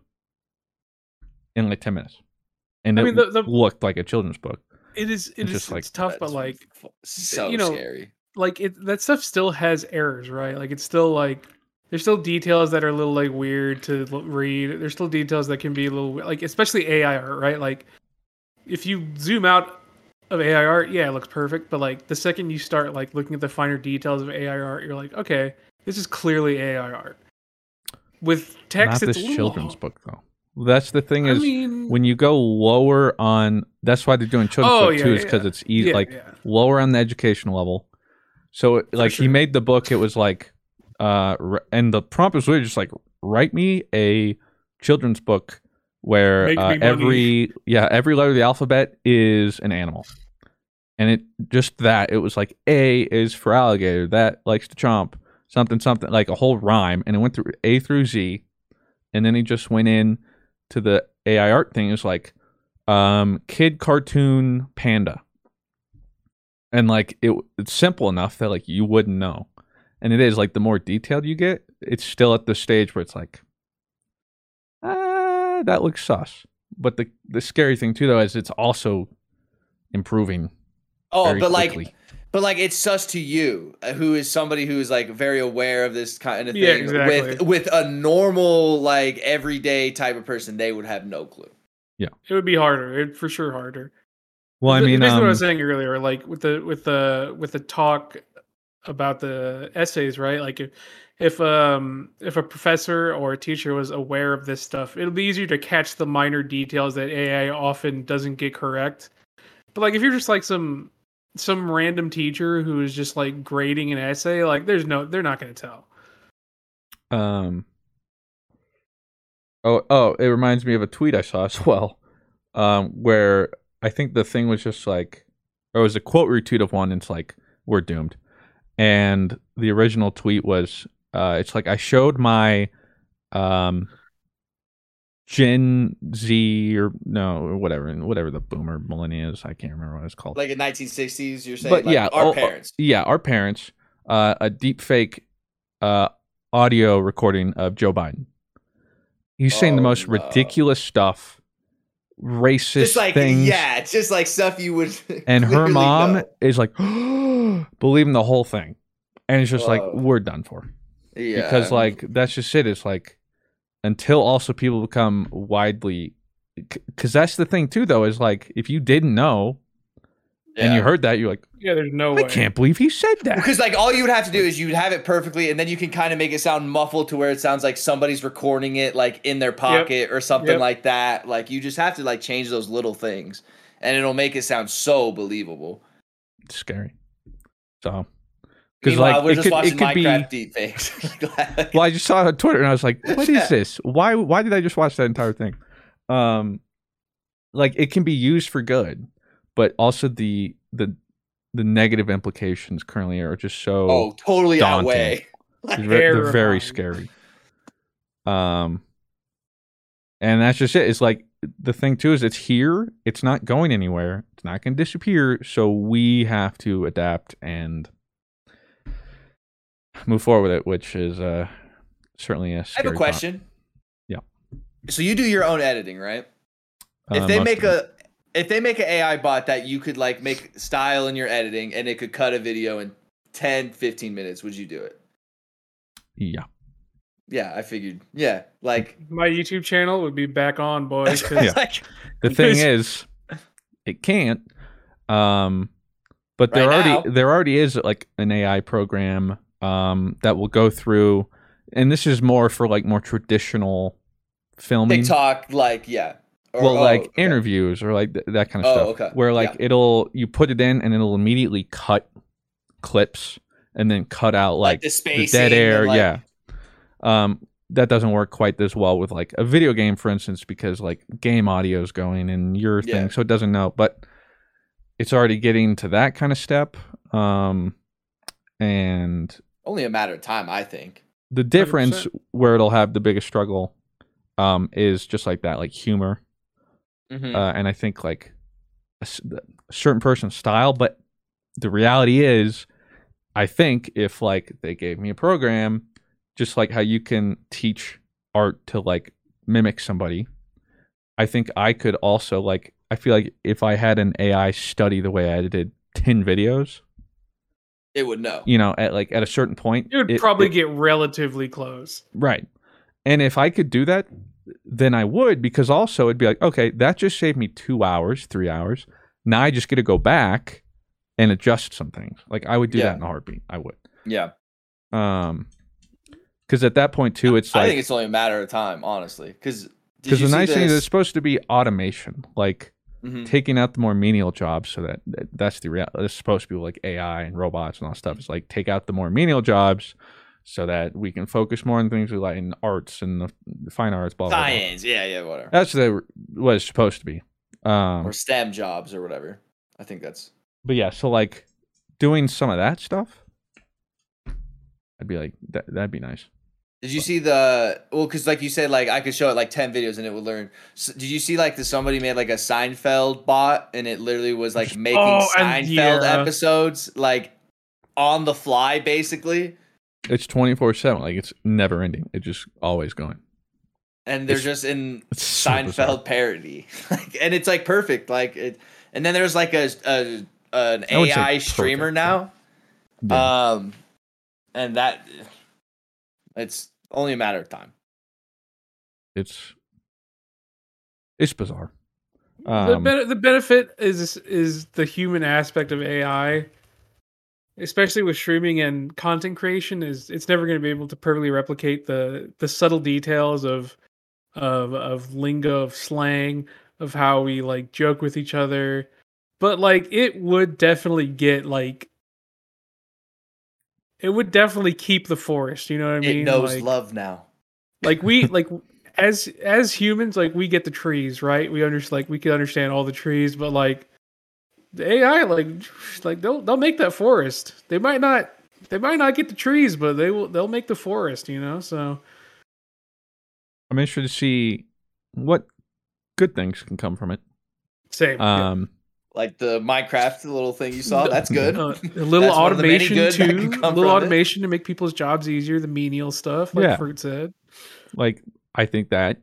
in like 10 minutes. And I it mean, the- the- looked like a children's book. It is. It It's is. just, like, it's tough, but like, so you know, scary. like it that stuff still has errors, right? Like it's still like there's still details that are a little like weird to read. There's still details that can be a little like especially AI art, right? Like if you zoom out of AI art, yeah, it looks perfect, but like the second you start like looking at the finer details of AI art, you're like, okay, this is clearly AI art. With text, Not it's this children's book though. That's the thing I is mean, when you go lower on that's why they're doing children's Oh, book yeah, too is because yeah. it's easy yeah, like lower on the educational level. So it- like he made the book. It was like, uh, and the prompt was really just like, write me a children's book where uh, every yeah every letter of the alphabet is an animal, and it just that it was like A is for alligator that likes to chomp something something like a whole rhyme, and it went through A through Z, and then he just went in to the AI art thing. It was like, um, kid cartoon panda. And like it it's simple enough that like you wouldn't know and it is like the more detailed you get it's still at the stage where it's like ah that looks sus but the the scary thing too though is it's also improving Oh, very but like, but like, it's sus to you, uh, who is somebody who is like very aware of this kind of thing. Yeah, exactly. With with a normal, like everyday type of person, they would have no clue. Yeah, it would be harder. It for sure harder. well i mean basically what I um, was saying earlier, like with the with the with the talk about the essays, right? Like if if um if a professor or a teacher was aware of this stuff, it'll be easier to catch the minor details that AI often doesn't get correct. But like if you're just like some some random teacher who is just like grading an essay, like there's no they're not going to tell. um oh oh it reminds me of a tweet i saw as [LAUGHS] well um where i think the thing was just like or it was a quote retweet of one and it's like we're doomed and the original tweet was uh it's like i showed my um gen z or no or whatever whatever the boomer millennia is i can't remember what it's called Like in 1960s, you're saying, But like, yeah, our oh, parents. yeah our parents uh a deep fake uh audio recording of joe biden he's saying the Oh, most no. ridiculous stuff racist Just like things. yeah, it's just like stuff you would. [LAUGHS] and her mom know. is like [GASPS] believing the whole thing. And it's just like we're done for. Yeah, because like that's just it. It's like until also people become widely because that's the thing too though is like if you didn't know and you heard that you're like Yeah, there's no i way. can't believe he said that Because like all you would have to do is you'd have it perfectly, and then you can kind of make it sound muffled to where it sounds like somebody's recording it like in their pocket or something Yep. like that. Like you just have to like change those little things, and it'll make it sound so believable. It's scary so because like we're it just could, watching it could be Minecraft deepfakes. [LAUGHS] well i just saw it on twitter and i was like what is [LAUGHS] Yeah. this why why did i just watch that entire thing um like it can be used for good but also the the the negative implications currently are just so oh, totally daunting. outweigh. [LAUGHS] They're they're very scary. Um, and that's just it. It's like the thing too is it's here. It's not going anywhere. It's not going to disappear. So we have to adapt and move forward with it, which is uh certainly a. I have a question. Yeah. So you do your own editing, right? if Uh, they make a if they make an AI bot that you could like make style in your editing and it could cut a video in 10, 15 minutes, would you do it? Yeah. Yeah, I figured. Yeah, like My YouTube channel would be back on, boys. [LAUGHS] 'cause Yeah. like The [LAUGHS] thing is, it can't. Um, but there Right already now. there already is like an AI program um that will go through, and this is more for like more traditional filming. TikTok, like yeah. Or- well, oh, like okay. interviews or like th- that kind of Oh, stuff. okay. Where like Yeah. it'll you put it in and it'll immediately cut clips and then cut out like, like, the the dead air. yeah. Um, that doesn't work quite this well with like a video game, for instance, because like game audio is going and your Yeah. thing, so it doesn't know. But it's already getting to that kind of step. Um, and Only a matter of time, I think. the difference 100%. where it'll have the biggest struggle, um, is just like that, like humor Mhm. uh, and I think like a certain person's style. But the reality is, I think if like they gave me a program, just like how you can teach art to like mimic somebody, I think I could also like. I feel like if I had an AI study the way I did ten videos, it would know. you know, at like at a certain point, it would it- probably it- get relatively close. Right. And if I could do that, then I would because also it'd be like, okay, that just saved me two hours, three hours. Now I just get to go back and adjust some things. Like I would do Yeah. that in a heartbeat. I would. Yeah, Um, because at that point too, it's I like think it's only a matter of time, honestly. Because because the nice thing is it's supposed to be automation, like Mhm. taking out the more menial jobs. So that, that that's the real. It's supposed to be like AI and robots and all that stuff. It's like take out the more menial jobs. So that we can focus more on things we like in arts and the, the fine arts, blah, blah, blah. science, yeah, yeah, whatever, That's the, what it's supposed to be. Um, or STEM jobs or whatever. I think that's but yeah, so like doing some of that stuff, I'd be like, that, that'd be nice. Did you see the well? Because like you said, like I could show it like ten videos and it would learn. So, did you see like the somebody made like a Seinfeld bot and it literally was like making Oh, Seinfeld yeah. episodes like on the fly, basically, It's 24 7. Like it's never ending. It's just always going. and they're It's- just in Seinfeld bizarre. parody, [LAUGHS] like, and it's like perfect. Like it, and then there's like a, a an I wouldn't AI streamer perfect, now, Yeah. um, and that it's only a matter of time. it's it's bizarre. the, Um, ben- the benefit is is the human aspect of AI, especially with streaming and content creation. Is it's never going to be able to perfectly replicate the the subtle details of of of lingo, of slang, of how we like joke with each other. But like, it would definitely get like. It would definitely keep the forest. You know what I mean? it knows Like- love now. like we [LAUGHS] like as as humans like we get the trees right we understand like we can understand all the trees but like the ai like like they'll they'll make that forest they might not they might not get the trees but they will they'll make the forest you know so I'm interested to see what good things can come from it. same yeah. Um, Like the Minecraft little thing you saw, that's good. Uh, [LAUGHS] a little That's one of the many automation too a little from it. automation to make people's jobs easier the menial stuff like Yeah. fruit said like I think that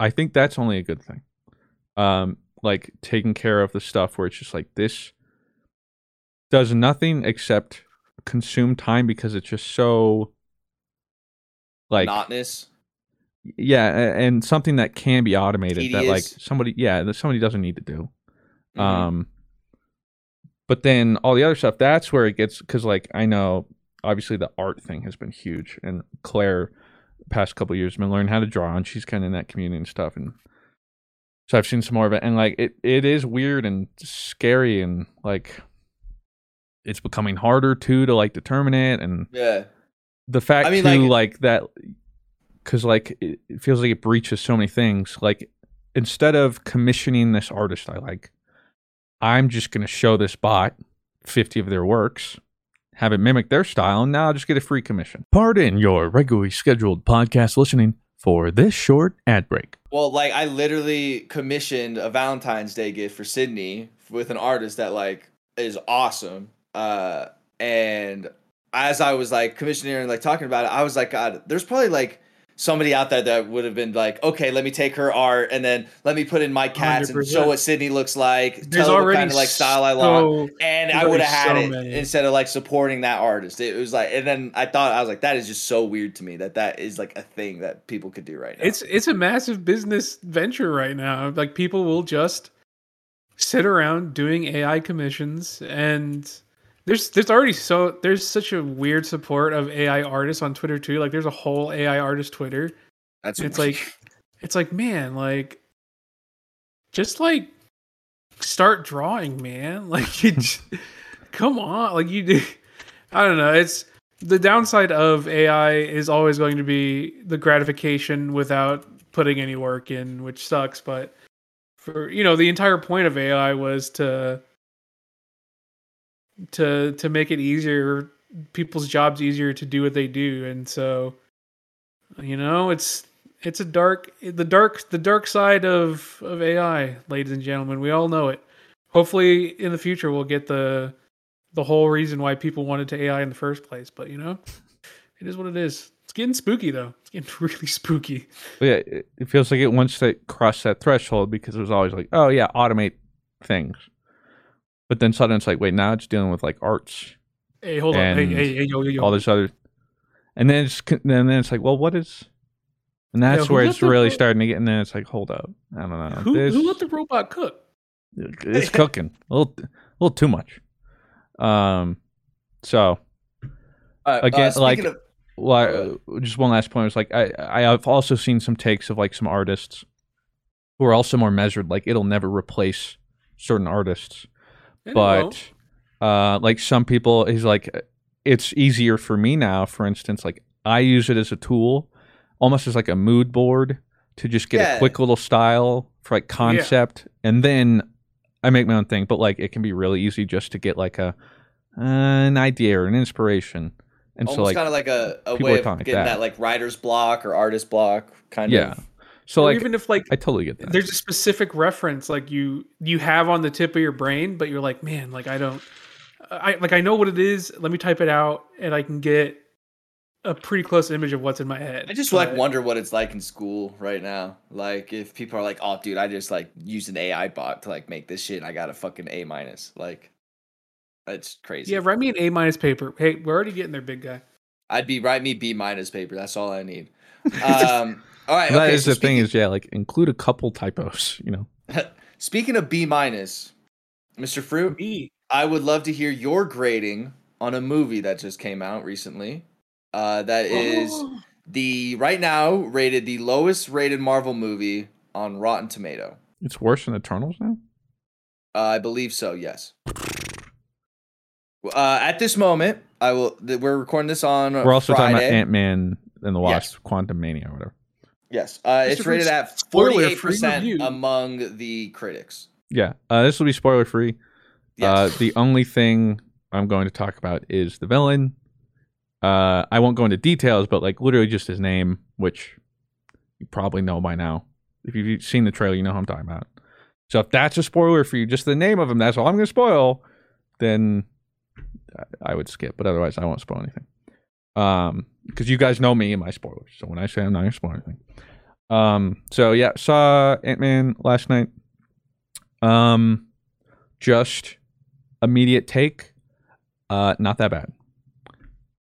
I think that's only a good thing. Um, like taking care of the stuff where it's just like this does nothing except consume time because it's just so like Monotonous. yeah, and something that can be automated that like somebody yeah that somebody doesn't need to do. Mhm. Um, but then all the other stuff, that's where it gets because like I know obviously the art thing has been huge, and Claire past couple years has been learning how to draw, and she's kind of in that community and stuff, and so I've seen some more of it, and like it it is weird and scary, and like it's becoming harder too to like determine it, and yeah. the fact I mean, too like- like, that because like it, it feels like it breaches so many things like instead of commissioning this artist i like i'm just going to show this bot 50 of their works have it mimic their style and now i'll just get a free commission pardon your regularly scheduled podcast listening for this short ad break Well, like I literally commissioned a Valentine's Day gift for Sydney with an artist that like is awesome. Uh, and as I was like commissioning and like talking about it, I was like, God, there's probably like somebody out there that would have been like, okay, let me take her art and then let me put in my cats and 100%. show what Sydney looks like, There's tell her kind of like style I want, so- and I would have had already it many. instead of like supporting that artist. It was like, and then I thought I was like, that is just so weird to me that that is like a thing that people could do right now. It's it's a massive business venture right now. Like people will just sit around doing AI commissions and there's there's already so there's such a weird support of AI artists on Twitter too. Like there's a whole AI artist Twitter. that's It's like it's like man, like just like start drawing, man. [LAUGHS] Like you just, come on, like you do I don't know. It's the downside of AI is always going to be the gratification without putting any work in, which sucks, but for you know, the entire point of AI was to to to make it easier people's jobs easier to do what they do. And so you know it's it's a dark the dark the dark side of of AI ladies and gentlemen. We all know it. Hopefully in the future we'll get the the whole reason why people wanted to AI in the first place but you know it is what it is. It's getting spooky though. It's getting [LAUGHS] really spooky. But yeah, it, feels like it once they crossed that threshold because it was always like, oh yeah, automate things. But then suddenly it's like, wait, now it's dealing with like arts, hey hold on hey hey, hey yo yo yo all this other, and then it's and then it's like, well, what is? And that's who where it's really ro- starting to get. And then it's like, hold up, I don't know. who, this, who let the robot cook it's cooking a little, a little too much. Um, so Uh, again, speaking like- of- well, I- just one last point was like I I have also seen some takes of like some artists who are also more measured. Like it'll never replace certain artists, And it but uh, like some people, he's like it's easier for me now. For instance, like I use it as a tool, almost as like a mood board to just get Yeah. a quick little style for like concept, and then I make my own thing. But like it can be really easy just to get like a an idea or an inspiration. And so almost like kind of like a, a way of getting that. that. like writer's block or artist block kind Yeah. of. So or like even if like I totally get that. there's a specific reference like you you have on the tip of your brain but you're like man like i don't i like i know what it is let me type it out and i can get a pretty close image of what's in my head I just But- like wonder what it's like in school right now. Like if people are like, "Oh, dude, I just like used an AI bot to like make this shit, and I got a fucking A minus." Like, that's crazy. yeah write me an a minus paper hey we're already getting there big guy I'd be write me B minus paper. That's all I need. [LAUGHS] Um, all right. That okay, is so the thing is yeah, like include a couple typos, [LAUGHS] you know. [LAUGHS] Speaking of B minus, Mr. Fruit, me I would love to hear your grading on a movie that just came out recently. Uh, that [GASPS] is Oh. the right now rated the lowest rated Marvel movie on Rotten Tomato. It's worse than Eternals now. Uh, I believe so. Yes. Uh, at this moment, I will. th- We're recording this on. We're also talking about Ant Man and the Wasp, Yes. Quantumania, or whatever. Yes, uh, it's rated at forty-eight percent among the critics. Yeah, uh, this will be spoiler free. Yes. Uh, the only thing I'm going to talk about is the villain. Uh, I won't go into details, but like literally just his name, which you probably know by now. If you've seen the trailer, you know who I'm talking about. So if that's a spoiler for you, just the name of him, that's all I'm going to spoil, then I- I would skip. But otherwise, I won't spoil anything. Um, because you guys know me and my spoilers. So when I say I'm not spoil anything. Um, so yeah, saw Ant Man last night. Um, just immediate take. Uh, not that bad.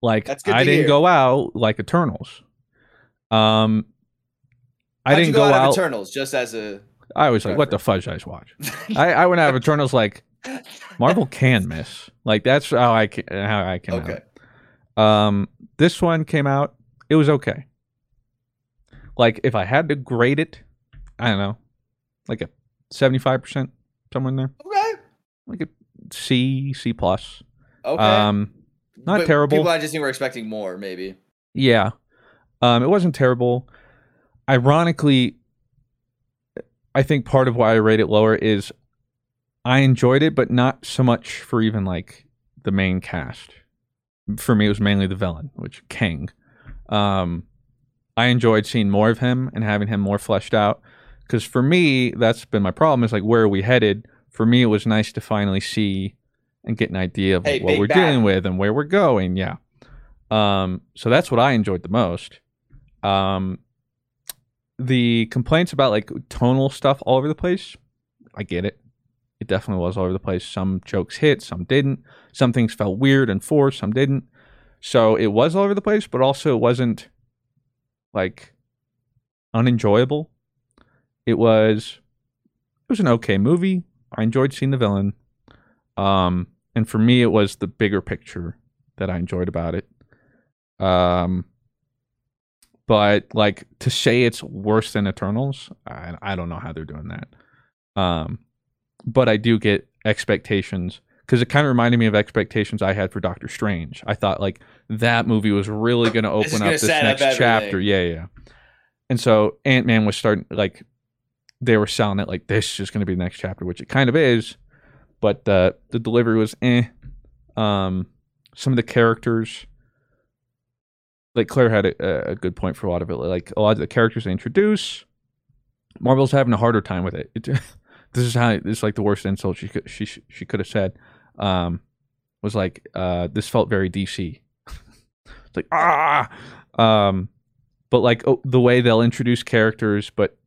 Like That's good I didn't hear. go out like Eternals. Um, I How'd didn't go, go out, out. of Eternals just as a. I was like, what the fudge I just watch? I, I went out of Eternals like [LAUGHS] Marvel can miss. Like that's how I can, how I can. okay. Um, this one came out. It was okay. Like if I had to grade it, I don't know, like a seventy-five percent somewhere in there, Okay. like a C, C plus. Okay. Um, not But terrible. People I just think were expecting more, maybe. Yeah. Um, it wasn't terrible. Ironically, I think part of why I rate it lower is I enjoyed it, but not so much for even like the main cast. For me, it was mainly the villain, which Kang. Um, I enjoyed seeing more of him and having him more fleshed out. Because for me, that's been my problem. Is like where are we headed? For me, it was nice to finally see and get an idea of Hey, what we're bad. dealing with and where we're going. Yeah. Um, so that's what I enjoyed the most. Um, the complaints about like tonal stuff all over the place, I get it. It definitely was all over the place. Some jokes hit, some didn't. Some things felt weird and forced, some didn't. So it was all over the place, but also it wasn't like unenjoyable. It was it was an okay movie. I enjoyed seeing the villain. Um and for me it was the bigger picture that I enjoyed about it. Um but like to say it's worse than Eternals, I, I don't know how they're doing that. Um, but I do get expectations because it kind of reminded me of expectations I had for Doctor Strange. I thought like that movie was really going to open up this set up next chapter. Yeah, yeah. And so Ant Man was starting like they were selling it like this is going to be the next chapter, which it kind of is. But the the delivery was eh. Um, some of the characters like Claire had a, a good point for a lot of it. Like a lot of the characters they introduce, Marvel's having a harder time with it. it [LAUGHS] this is how this is like the worst insult she could she she could have said. Um, was like uh, this felt very DC. [LAUGHS] it's like ah, um, but like oh, the way they'll introduce characters, but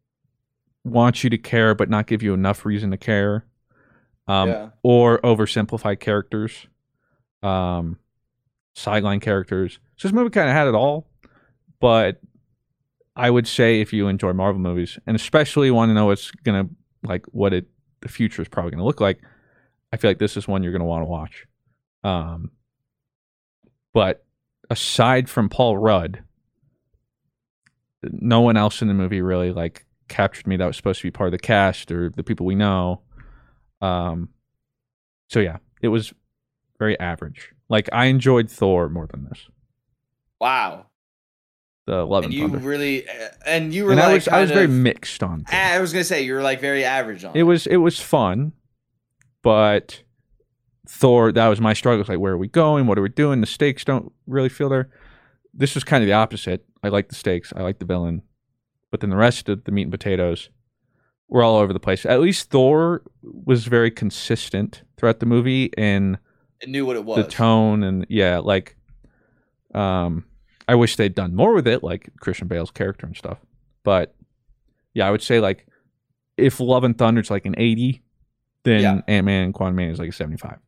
want you to care, but not give you enough reason to care. Um, yeah. or oversimplify characters, um, sideline characters. So this movie kind of had it all, but I would say if you enjoy Marvel movies and especially want to know what's gonna like what it the future is probably gonna look like, I feel like this is one you're gonna want to watch. Um, but aside from Paul Rudd, no one else in the movie really like captured me that was supposed to be part of the cast or the people we know. Um, so yeah, it was very average. Like I enjoyed Thor more than this. Wow. The Love And and, you Thunder. really and you were and like I was I was very mixed on. Thor. I was gonna say you were like very average on It was it was fun, but Thor that was my struggle. It's like where are we going? What are we doing? The stakes don't really feel there. This was kind of the opposite. I like the stakes. I like the villain, but then the rest of the meat and potatoes were all over the place. At least Thor was very consistent throughout the movie and It knew what it was. the tone and yeah, like um I wish they'd done more with it, like Christian Bale's character and stuff. But yeah, I would say like if Love and Thunder is like an eighty, then Yeah. Ant Man and Quantum Man is like a seventy five.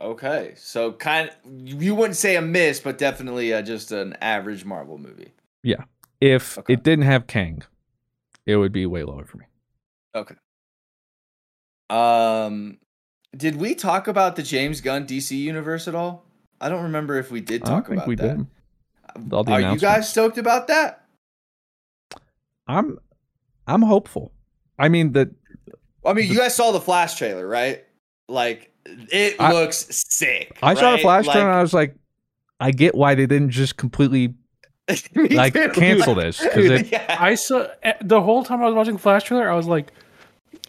Okay, so kind you wouldn't say a miss, but definitely uh, just an average Marvel movie. Yeah, if Okay. it didn't have Kang, it would be way lower for me. Okay. Um, did we talk about the James Gunn DC universe at all? I don't remember if we did I don't talk think about we that. did. All the Are you guys stoked about that? I'm I'm hopeful. I mean the I mean, you guys saw the Flash trailer, right? Like, it I- looks sick. I saw the? Flash like, trailer and I was like, I get why they didn't just completely [LAUGHS] like too. cancel this because it yeah. I saw eh, the whole time I was watching Flash trailer. I was like,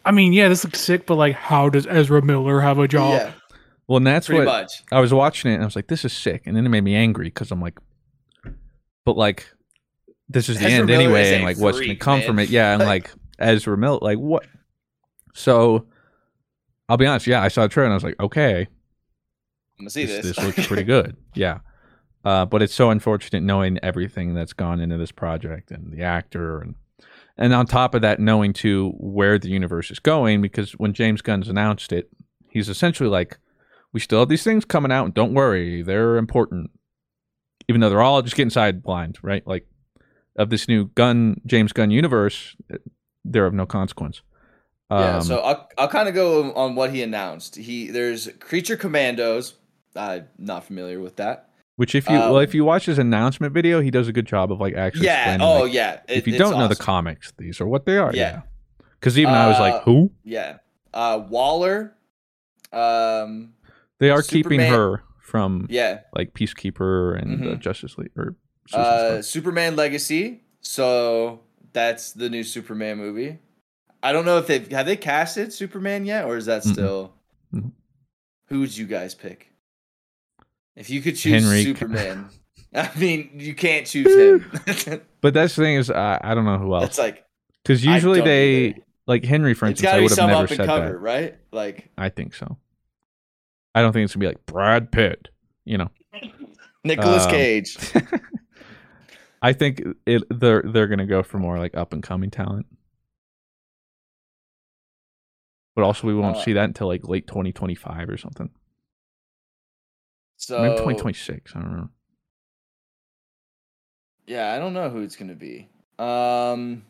I mean, yeah, this looks sick, but like, how does Ezra Miller have a job? yeah, well, and that's pretty what much. I was watching it and I was like, this is sick. And then it made me angry because I'm like, but like, this is the Ezra end Miller anyway. And like, what's going to come man. from it? Yeah. And Like- like, Ezra Miller, like, what? So I'll be honest. Yeah. I saw the trailer and I was like, okay, I'm gonna see this, this. this looks pretty [LAUGHS] good. Yeah. Uh, but it's so unfortunate knowing everything that's gone into this project and the actor and and on top of that knowing too where the universe is going because when James Gunn's announced it he's essentially like we still have these things coming out and don't worry they're important even though they're all just getting sidelined right like of this new Gunn James Gunn universe they're of no consequence yeah, Um, so I'll, I'll kind of go on what he announced. He there's Creature Commandos. I'm not familiar with that. which if you well um, if you watch his announcement video he does a good job of like actually Yeah. explaining Oh like, yeah. if you don't know the comics, these are what they are. Yeah. Yeah. Because even I was Uh, like, who? Yeah. Uh, Waller. Um. They are keeping her from Yeah. like Peacekeeper and uh, Mhm. Justice League or Uh. Superman Legacy. So that's the new Superman movie. I don't know if they've have they casted Superman yet, or is that still? Mhm. Who would you guys pick? If you could choose Henry Superman, [LAUGHS] I mean, you can't choose him. [LAUGHS] But that's the thing is, I, I don't know who else. It's like Because usually they either. like Henry, for it's instance. I be would have some never up and said cover, that. right? Like I think so. I don't think it's gonna be like Brad Pitt. You know. [LAUGHS] Nicholas Um, Cage. [LAUGHS] I think it they're they're gonna go for more like up and coming talent. But also, we won't Uh, see that until like late 2025 or something. So Maybe 2026. I don't know. Yeah, I don't know who it's gonna be. Um,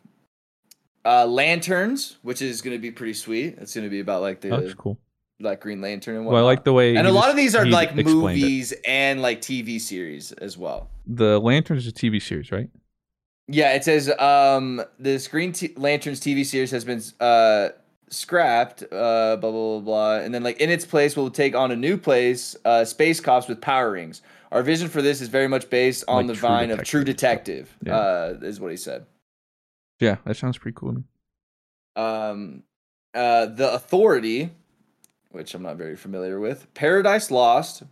uh, Lanterns, which is gonna be pretty sweet. It's gonna be about like the that's cool. Like Green Lantern and Well, I like the way. and a lot of these are like explained it. movies and like TV series as well. The Lanterns is a TV series, right? Yeah, it says um the Green T- Lanterns TV series has been uh scrapped, uh blah blah blah blah, and then like in its place will take on a new place, uh space cops with power rings. Our vision for this is very much based on Like the vine of True Detective Detective. Yeah. Uh, is what he said. Yeah, that sounds pretty cool. um, uh, The Authority, which I'm not very familiar with, Paradise Lost,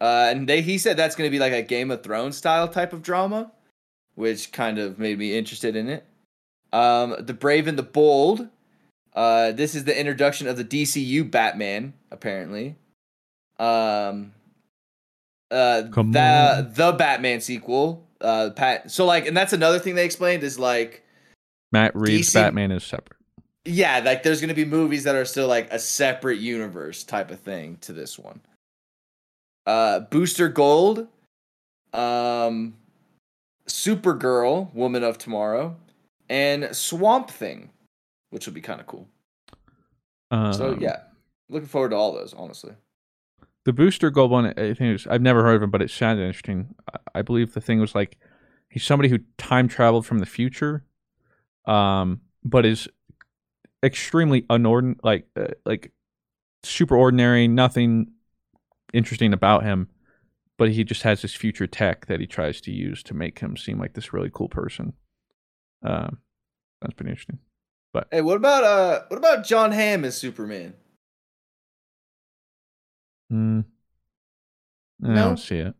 uh, and they he said that's going to be like a Game of Thrones style type of drama, which kind of made me interested in it. Um, The Brave and the Bold, uh, this is the introduction of the DCU Batman, apparently. Um, uh, Come the on. the Batman sequel, uh, Pat. So like, and that's another thing they explained is like. Matt Reeves DC Batman is separate. Yeah, like there's gonna be movies that are still like a separate universe type of thing to this one. Uh Booster Gold, um Supergirl, Woman of Tomorrow, and Swamp Thing, which would be kind of cool. Um, So yeah. Looking forward to all those, honestly. the Booster Gold one. I think was, I've never heard of him, but it sounded interesting. I, I believe the thing was like he's somebody who time traveled from the future, um, but is extremely unordinary, like uh, like super ordinary. Nothing interesting about him, but he just has this future tech that he tries to use to make him seem like this really cool person. Um, that's pretty interesting. But hey, what about uh what about Jon Hamm as Superman? Mm. I No? don't see it.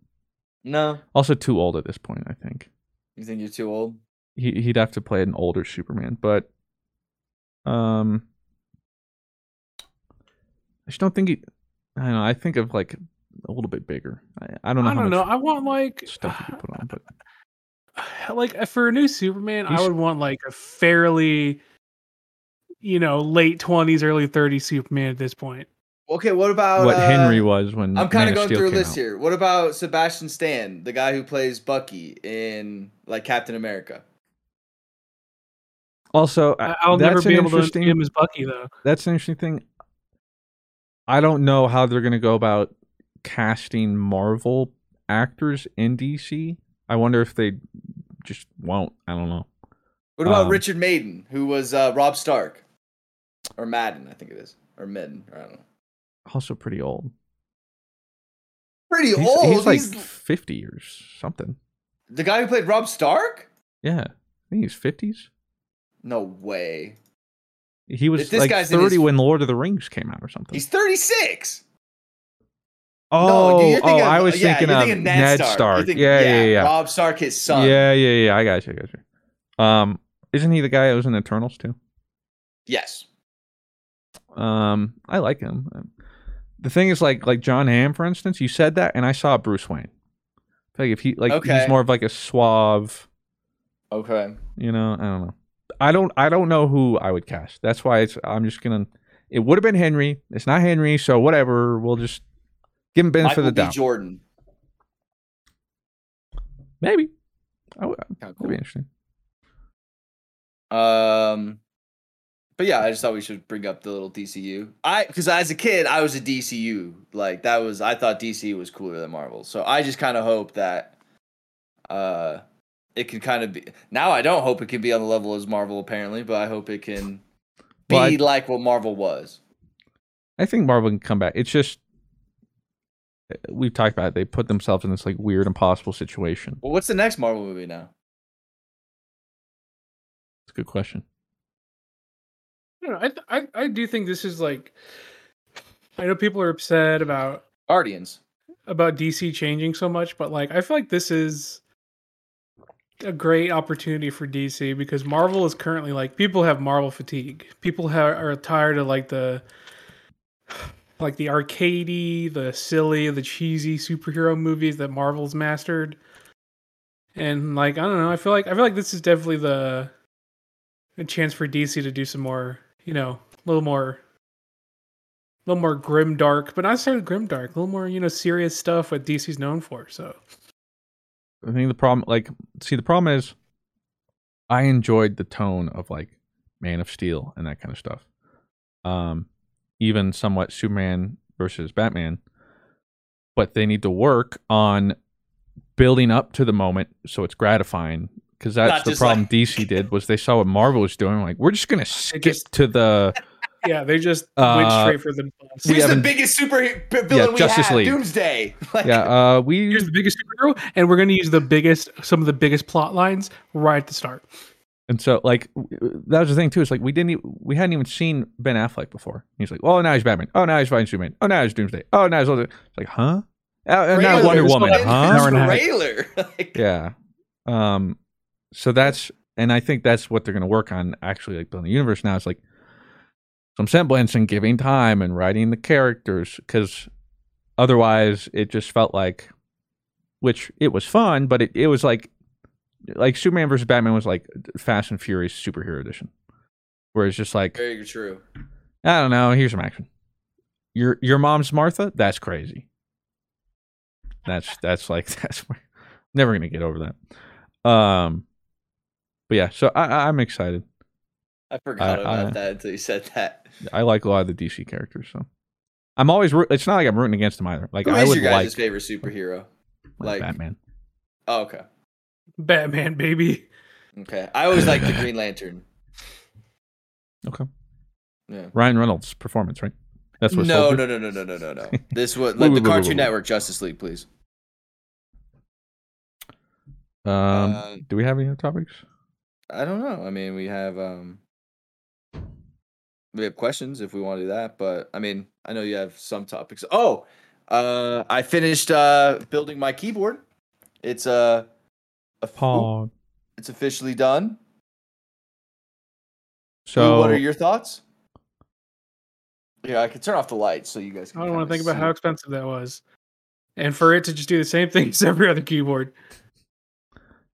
No. Also, too old at this point. I think. You think you're too old? he he'd have to play an older Superman, but um, I just don't think he. I don't know. I think of like a little bit bigger. I, I don't know. I don't know. much I want like stuff you could put on, [SIGHS] but [SIGHS] like for a new Superman, I He's- would want like a fairly, you know, late twenties, early thirties Superman at this point. Okay, what about what uh, Henry was when I'm kind of going Steel through a came list out. here. What about Sebastian Stan, the guy who plays Bucky in like Captain America? Also, I- uh, I'll that's never be an able to interesting. see him as Bucky though. that's an interesting thing. I don't know how they're going to go about casting Marvel actors in DC. I wonder if they just won't. I don't know. What about Um, Richard Madden, who was uh, Robb Stark, or Madden, I think it is, or Madden, I don't know. Also, pretty old. Pretty He's, old. he's like He's fifty or something. the guy who played Robb Stark. Yeah, I think he's fifties. No way. He was If this like guy's thirty his- when Lord of the Rings came out or something. He's 36. oh, no, dude, oh, thinking I of- was yeah, thinking of thinking Ned, You're Stark. thinking- yeah, yeah, yeah, Robb Stark, his son. yeah, yeah, yeah. I got you. I got you. Um, isn't he the guy that was in Eternals too? Yes. Um, I like him. The thing is, like, like Jon Hamm, for instance, you said that, and I saw Bruce Wayne. Like if he, like, Okay. he's more of like a suave. Okay. You know, I don't know. I don't, I don't know who I would cast. That's why it's. I'm just gonna. It would have been Henry. It's not Henry, so whatever. We'll just give him benefit Michael of the B. doubt. Jordan. Maybe. I would, Kinda that'd cool. be interesting. Um, but yeah, I just thought we should bring up the little DCU. I because as a kid, I was a DCU. Like that was I thought DC was cooler than Marvel. So I just kind of hope that uh it can kind of be. Now I don't hope it can be on the level as Marvel apparently, but I hope it can be Well, I- like what Marvel was. I think Marvel can come back. It's just we've talked about it. They put themselves in this like weird, impossible situation. Well, what's the next Marvel movie now? It's a good question. I, don't know, I, th- I I do think this is like, I know people are upset about Guardians. about DC changing so much, but like I feel like this is a great opportunity for DC because Marvel is currently like people have Marvel fatigue. People are tired of like the like the arcadey, the silly, the cheesy superhero movies that Marvel's mastered. And like I don't know, I feel like I feel like this is definitely the a chance for DC to do some more, you know, a little more a little more grim dark, but not necessarily grim dark, a little more, you know, serious stuff what DC's known for. So I think the problem, like, see, the problem is, I enjoyed the tone of like Man of Steel and that kind of stuff. Um, even somewhat Superman versus Batman, but they need to work on building up to the moment so it's gratifying. Because that's Not the problem like- DC did was they saw what Marvel was doing. Like, we're just gonna [LAUGHS] skip just- to the [LAUGHS] yeah, they just went Uh, straight for the boss. we Here's the biggest super villain Yeah, we Justice have, League. Doomsday. [LAUGHS] Like, yeah. Uh, we Here's the biggest superhero, and we're gonna use the biggest some of the biggest plot lines right at the start. And so, like, that was the thing too. It's like we didn't, e- we hadn't even seen Ben Affleck before. He's like, oh, now he's Batman. Oh, now he's fighting Superman. Oh, now he's Doomsday. Oh, now he's all the. It's like, huh? Uh, and now Wonder There's Woman, no- huh? A the trailer. [LAUGHS] Like, Yeah. Um. So that's, and I think that's what they're going to work on. Actually, like building the universe now. It's like some semblance and giving time and writing the characters because otherwise it just felt like, which it was fun, but it, it was like, like Superman versus Batman was like Fast and Furious superhero edition, where it's just like Very true. I don't know. Here's some action. Your your mom's Martha. That's crazy. That's that's like [LAUGHS] that's never gonna get over that. Um, but yeah. So I I- I'm excited. I forgot I- about I- that until you said that. I like a lot of the DC characters. So I'm always. root- It's not like I'm rooting against them either. Like Who I is would your guys' like, favorite superhero? like like- Batman. Oh, okay. Batman, baby. Okay. I always like the [LAUGHS] Green Lantern. Okay. Yeah. Ryan Reynolds performance, right? That's what. No, no, no, no, no, no, no, no. [LAUGHS] This was like wait, the wait, wait, Cartoon wait. Network Justice League, please. Um, Uh, do we have any other topics? I don't know. I mean, we have um we have questions if we want to do that, but I mean, I know you have some topics. Oh, uh I finished uh building my keyboard. It's uh a Paul. it's officially done. So Ooh, what are your thoughts? Yeah, I can turn off the lights so you guys can I don't want to think about how expensive that was, and for it to just do the same thing [LAUGHS] as every other keyboard.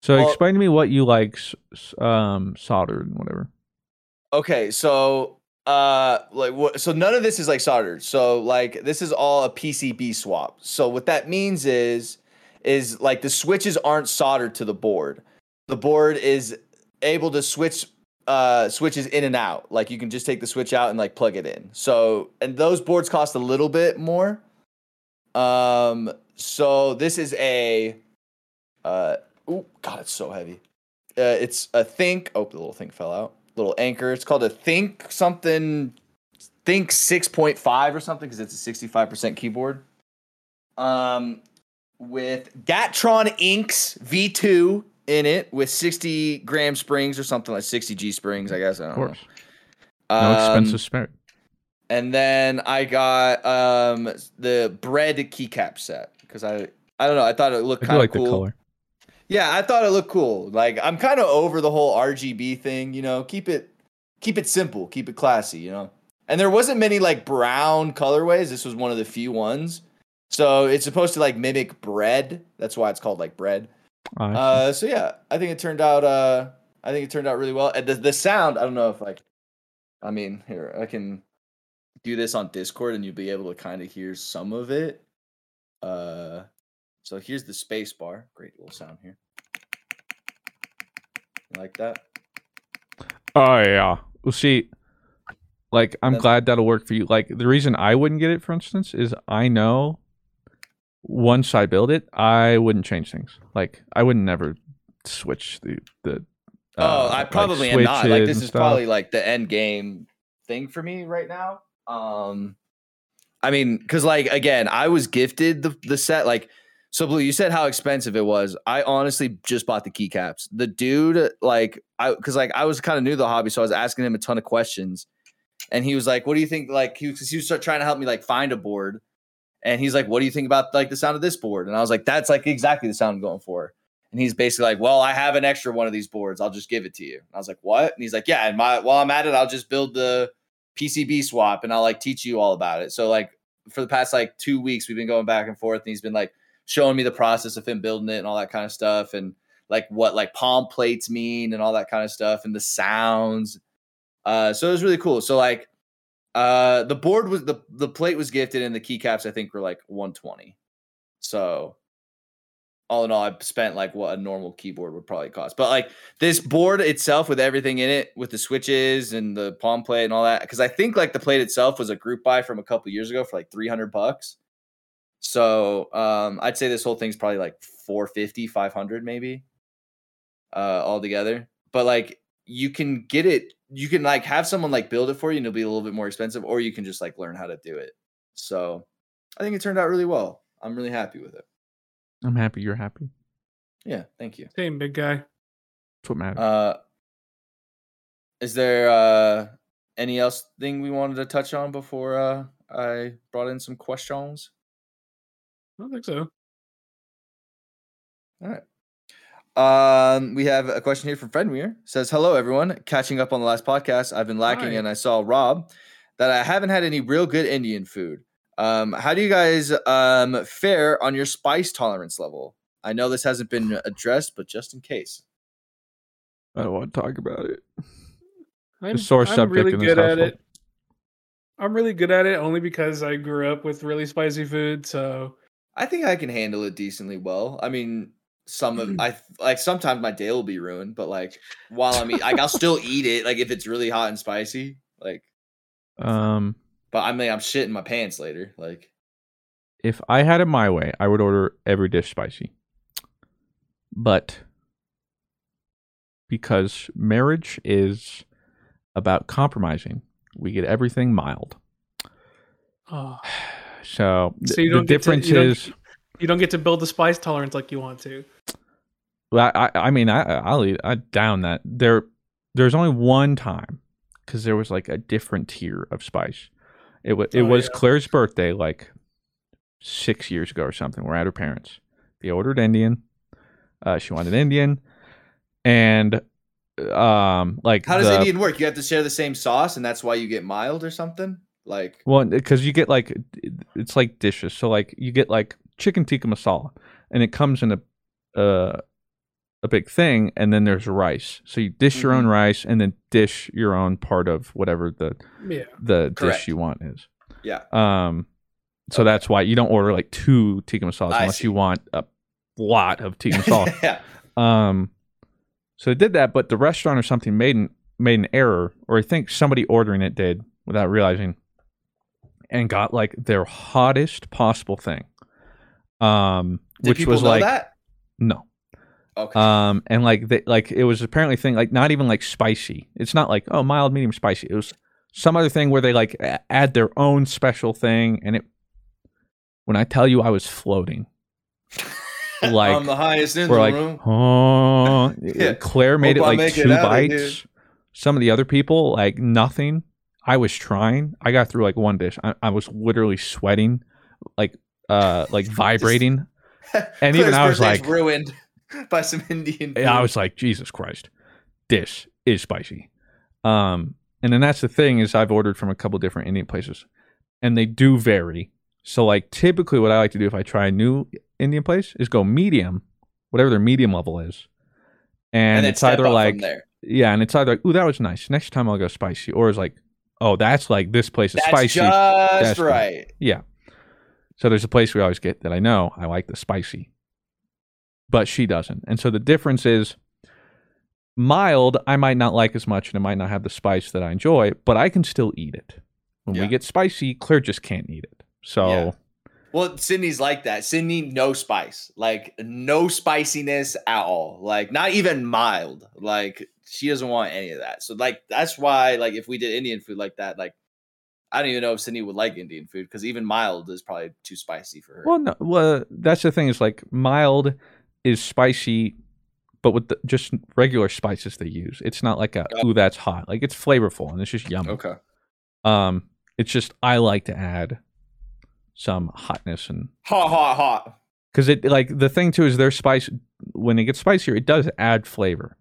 So Well- explain to me what you like, s- s- um, soldered and whatever. Okay, so uh like what so none of this is like soldered. So like this is all a PCB swap. So what that means is is like the switches aren't soldered to the board. The board is able to switch uh switches in and out. Like you can just take the switch out and like plug it in. So and those boards cost a little bit more. Um so this is a uh oh god it's so heavy. Uh, it's a think oh the little thing fell out little anchor. It's called a Think something Think 6.5 or something because it's a 65% keyboard. Um with Gateron Inks V2 in it with 60 gram springs or something like 60 G springs, I guess. I don't Of course, know. no Um, expenses spared. And then I got um the bread keycap set because I I don't know, I thought it looked kind of like cool. the color. Yeah, I thought it looked cool. Like I'm kind of over the whole RGB thing, you know. Keep it keep it simple, keep it classy, you know. And there wasn't many like brown colorways. This was one of the few ones. So it's supposed to like mimic bread. That's why it's called like bread. See. Uh so yeah, I think it turned out uh I think it turned out really well. And the the sound, I don't know if like I mean, here, I can do this on Discord and you'll be able to kind of hear some of it. Uh so here's the space bar. Great little sound here. Like that? Oh yeah. Well, see, like I'm That's- glad that'll work for you. Like the reason I wouldn't get it, for instance, is I know once I build it, I wouldn't change things. Like I would never switch the the. oh, uh, I like, probably am not. Like this is stuff. probably like the end game thing for me right now. Um I mean, cuz like again, I was gifted the the set like so blue, you said how expensive it was. I honestly just bought the keycaps. The dude like I cuz like I was kind of new to the hobby, so I was asking him a ton of questions. And he was like, "What do you think like he was, he was trying to help me like find a board." And he's like, "What do you think about like the sound of this board?" And I was like, "That's like exactly the sound I'm going for." And he's basically like, "Well, I have an extra one of these boards. I'll just give it to you." And I was like, "What?" And he's like, "Yeah, and my while I'm at it, I'll just build the PCB swap and I'll like teach you all about it." So like for the past like 2 weeks we've been going back and forth and he's been like showing me the process of him building it and all that kind of stuff and like what like palm plates mean and all that kind of stuff and the sounds. Uh, so it was really cool. So like, uh, the board was the the plate was gifted and the keycaps I think were like 120. So all in all, I spent like what a normal keyboard would probably cost. But like this board itself with everything in it, with the switches and the palm plate and all that, because I think like the plate itself was a group buy from a couple years ago for like 300 bucks. So um, I'd say this whole thing's probably like 450, 500 maybe uh, all together. But like you can get it, you can like have someone like build it for you and it'll be a little bit more expensive, or you can just like learn how to do it. So I think it turned out really well. I'm really happy with it. I'm happy you're happy. Yeah, thank you. Same big guy. That's what matters. Uh, is there uh any else thing we wanted to touch on before uh I brought in some questions? I don't think so. All right. Um, we have a question here from Fredmere. Says, "Hello, everyone. Catching up on the last podcast, I've been lacking, Hi. and I saw Rob that I haven't had any real good Indian food. Um, how do you guys um fare on your spice tolerance level? I know this hasn't been [SIGHS] addressed, but just in case. I don't want to talk about it. I'm, sore I'm subject really in this good at it. I'm really good at it only because I grew up with really spicy food. So I think I can handle it decently well. I mean, some of I like sometimes my day will be ruined, but like while I'm eat, like I'll still eat it. Like if it's really hot and spicy, like. Um, But I mean, I'm shitting my pants later. Like, if I had it my way, I would order every dish spicy. But because marriage is about compromising, we get everything mild. oh, So, th- So you the don't get to- difference you don't- is, you don't get to build the spice tolerance like you want to. well, I, I I mean, I, I'll eat, I down that. There, there's only one time because there was like a different tier of spice. It was it Oh, was yeah. Claire's birthday like six years ago or something. We're at her parents. They ordered Indian. Uh, she wanted Indian, and um, like how does the- Indian work? You have to share the same sauce, and that's why you get mild or something. Like, Well, because you get like it's like dishes. So like you get like chicken tikka masala, and it comes in a uh, a big thing, and then there's rice. So you dish your own Mhm. rice, and then dish your own part of whatever the Yeah. the Correct. dish you want is. yeah, Um, so that's why you don't order like two tikka masalas I unless see. you want a lot of tikka [LAUGHS] masala. yeah. Um, so they did that, but the restaurant or something made an made an error, or I think somebody ordering it did without realizing, and got like their hottest possible thing. Um, Did which was like that? no. Okay. Um, and like they like it was apparently thing like not even like spicy. It's not like oh mild, medium, spicy. It was some other thing where they like add their own special thing, and it. When I tell you, I was floating. [LAUGHS] like, I'm the highest in the like, room. oh, Yeah. [LAUGHS] Claire made Hope it like two out of here. bites. Some of the other people, like nothing. I was trying. I got through like one dish. I, I was literally sweating, like, uh, [LAUGHS] like vibrating. [LAUGHS] and even I was like- ruined [LAUGHS] by some Indian. And I was like, Jesus Christ, this is spicy. Um, and then that's the thing is I've ordered from a couple different Indian places, and they do vary. So like typically, what I like to do if I try a new Indian place is go medium, whatever their medium level is, and, then it's either like yeah, and it's either like, ooh, that was nice. Next time I'll go spicy, or it's like, oh, that's like this place is That's spicy. just That's right. Yeah. So there's a place we always get that I know I like the spicy, but she doesn't. And so the difference is mild, I might not like as much and it might not have the spice that I enjoy, but I can still eat it. When Yeah. we get spicy, Claire just can't eat it. So Yeah. Well, Sydney's like that. Sydney, no spice, like no spiciness at all. Like not even mild. Like she doesn't want any of that. So like that's why like if we did Indian food like that, like I don't even know if Sydney would like Indian food because even mild is probably too spicy for her. well, no, well, that's the thing is like mild is spicy, but with the, just regular spices they use. It's not like a Oh. ooh that's hot. Like it's flavorful and it's just yummy. okay. Um, it's just I like to add some hotness and Hot, hot, hot. because it like the thing too is their spice when it gets spicier, it does add flavor.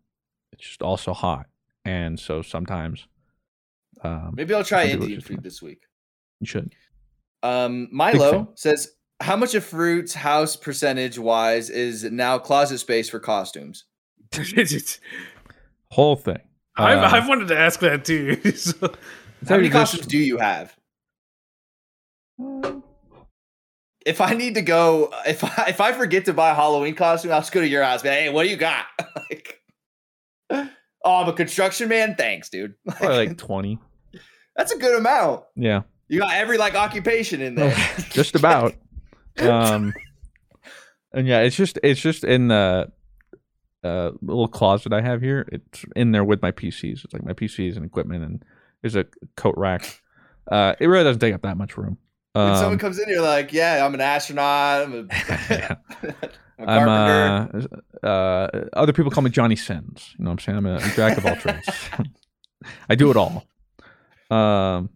It's just also hot, and so sometimes um, Maybe I'll try Some people Indian food don't. this week. you should. Um. Milo says, "How much of Fruit's house percentage wise is now closet space for costumes? [LAUGHS] Whole thing. I've, Uh, I've wanted to ask that too. [LAUGHS] so- How many just- costumes do you have? If I need to go, if [LAUGHS] I if I forget to buy a Halloween costume, I'll just go to your house. Be like, hey, what do you got? [LAUGHS] like, [LAUGHS] oh, I'm a construction man. Thanks, dude. Probably like 20. that's a good amount. Yeah. You got every like occupation in there. just about. Um, and yeah, it's just it's just in the uh, little closet I have here. It's in there with my PCs. It's like my PCs and equipment, and there's a coat rack. Uh, it really doesn't take up that much room. When someone Um, comes in, you're like, yeah, I'm an astronaut. I'm a, yeah. [LAUGHS] I'm [LAUGHS] a I'm carpenter. uh, uh, other people call me Johnny Sins. You know what I'm saying? I'm a, a jack of all trades. [LAUGHS] I do it all. Um,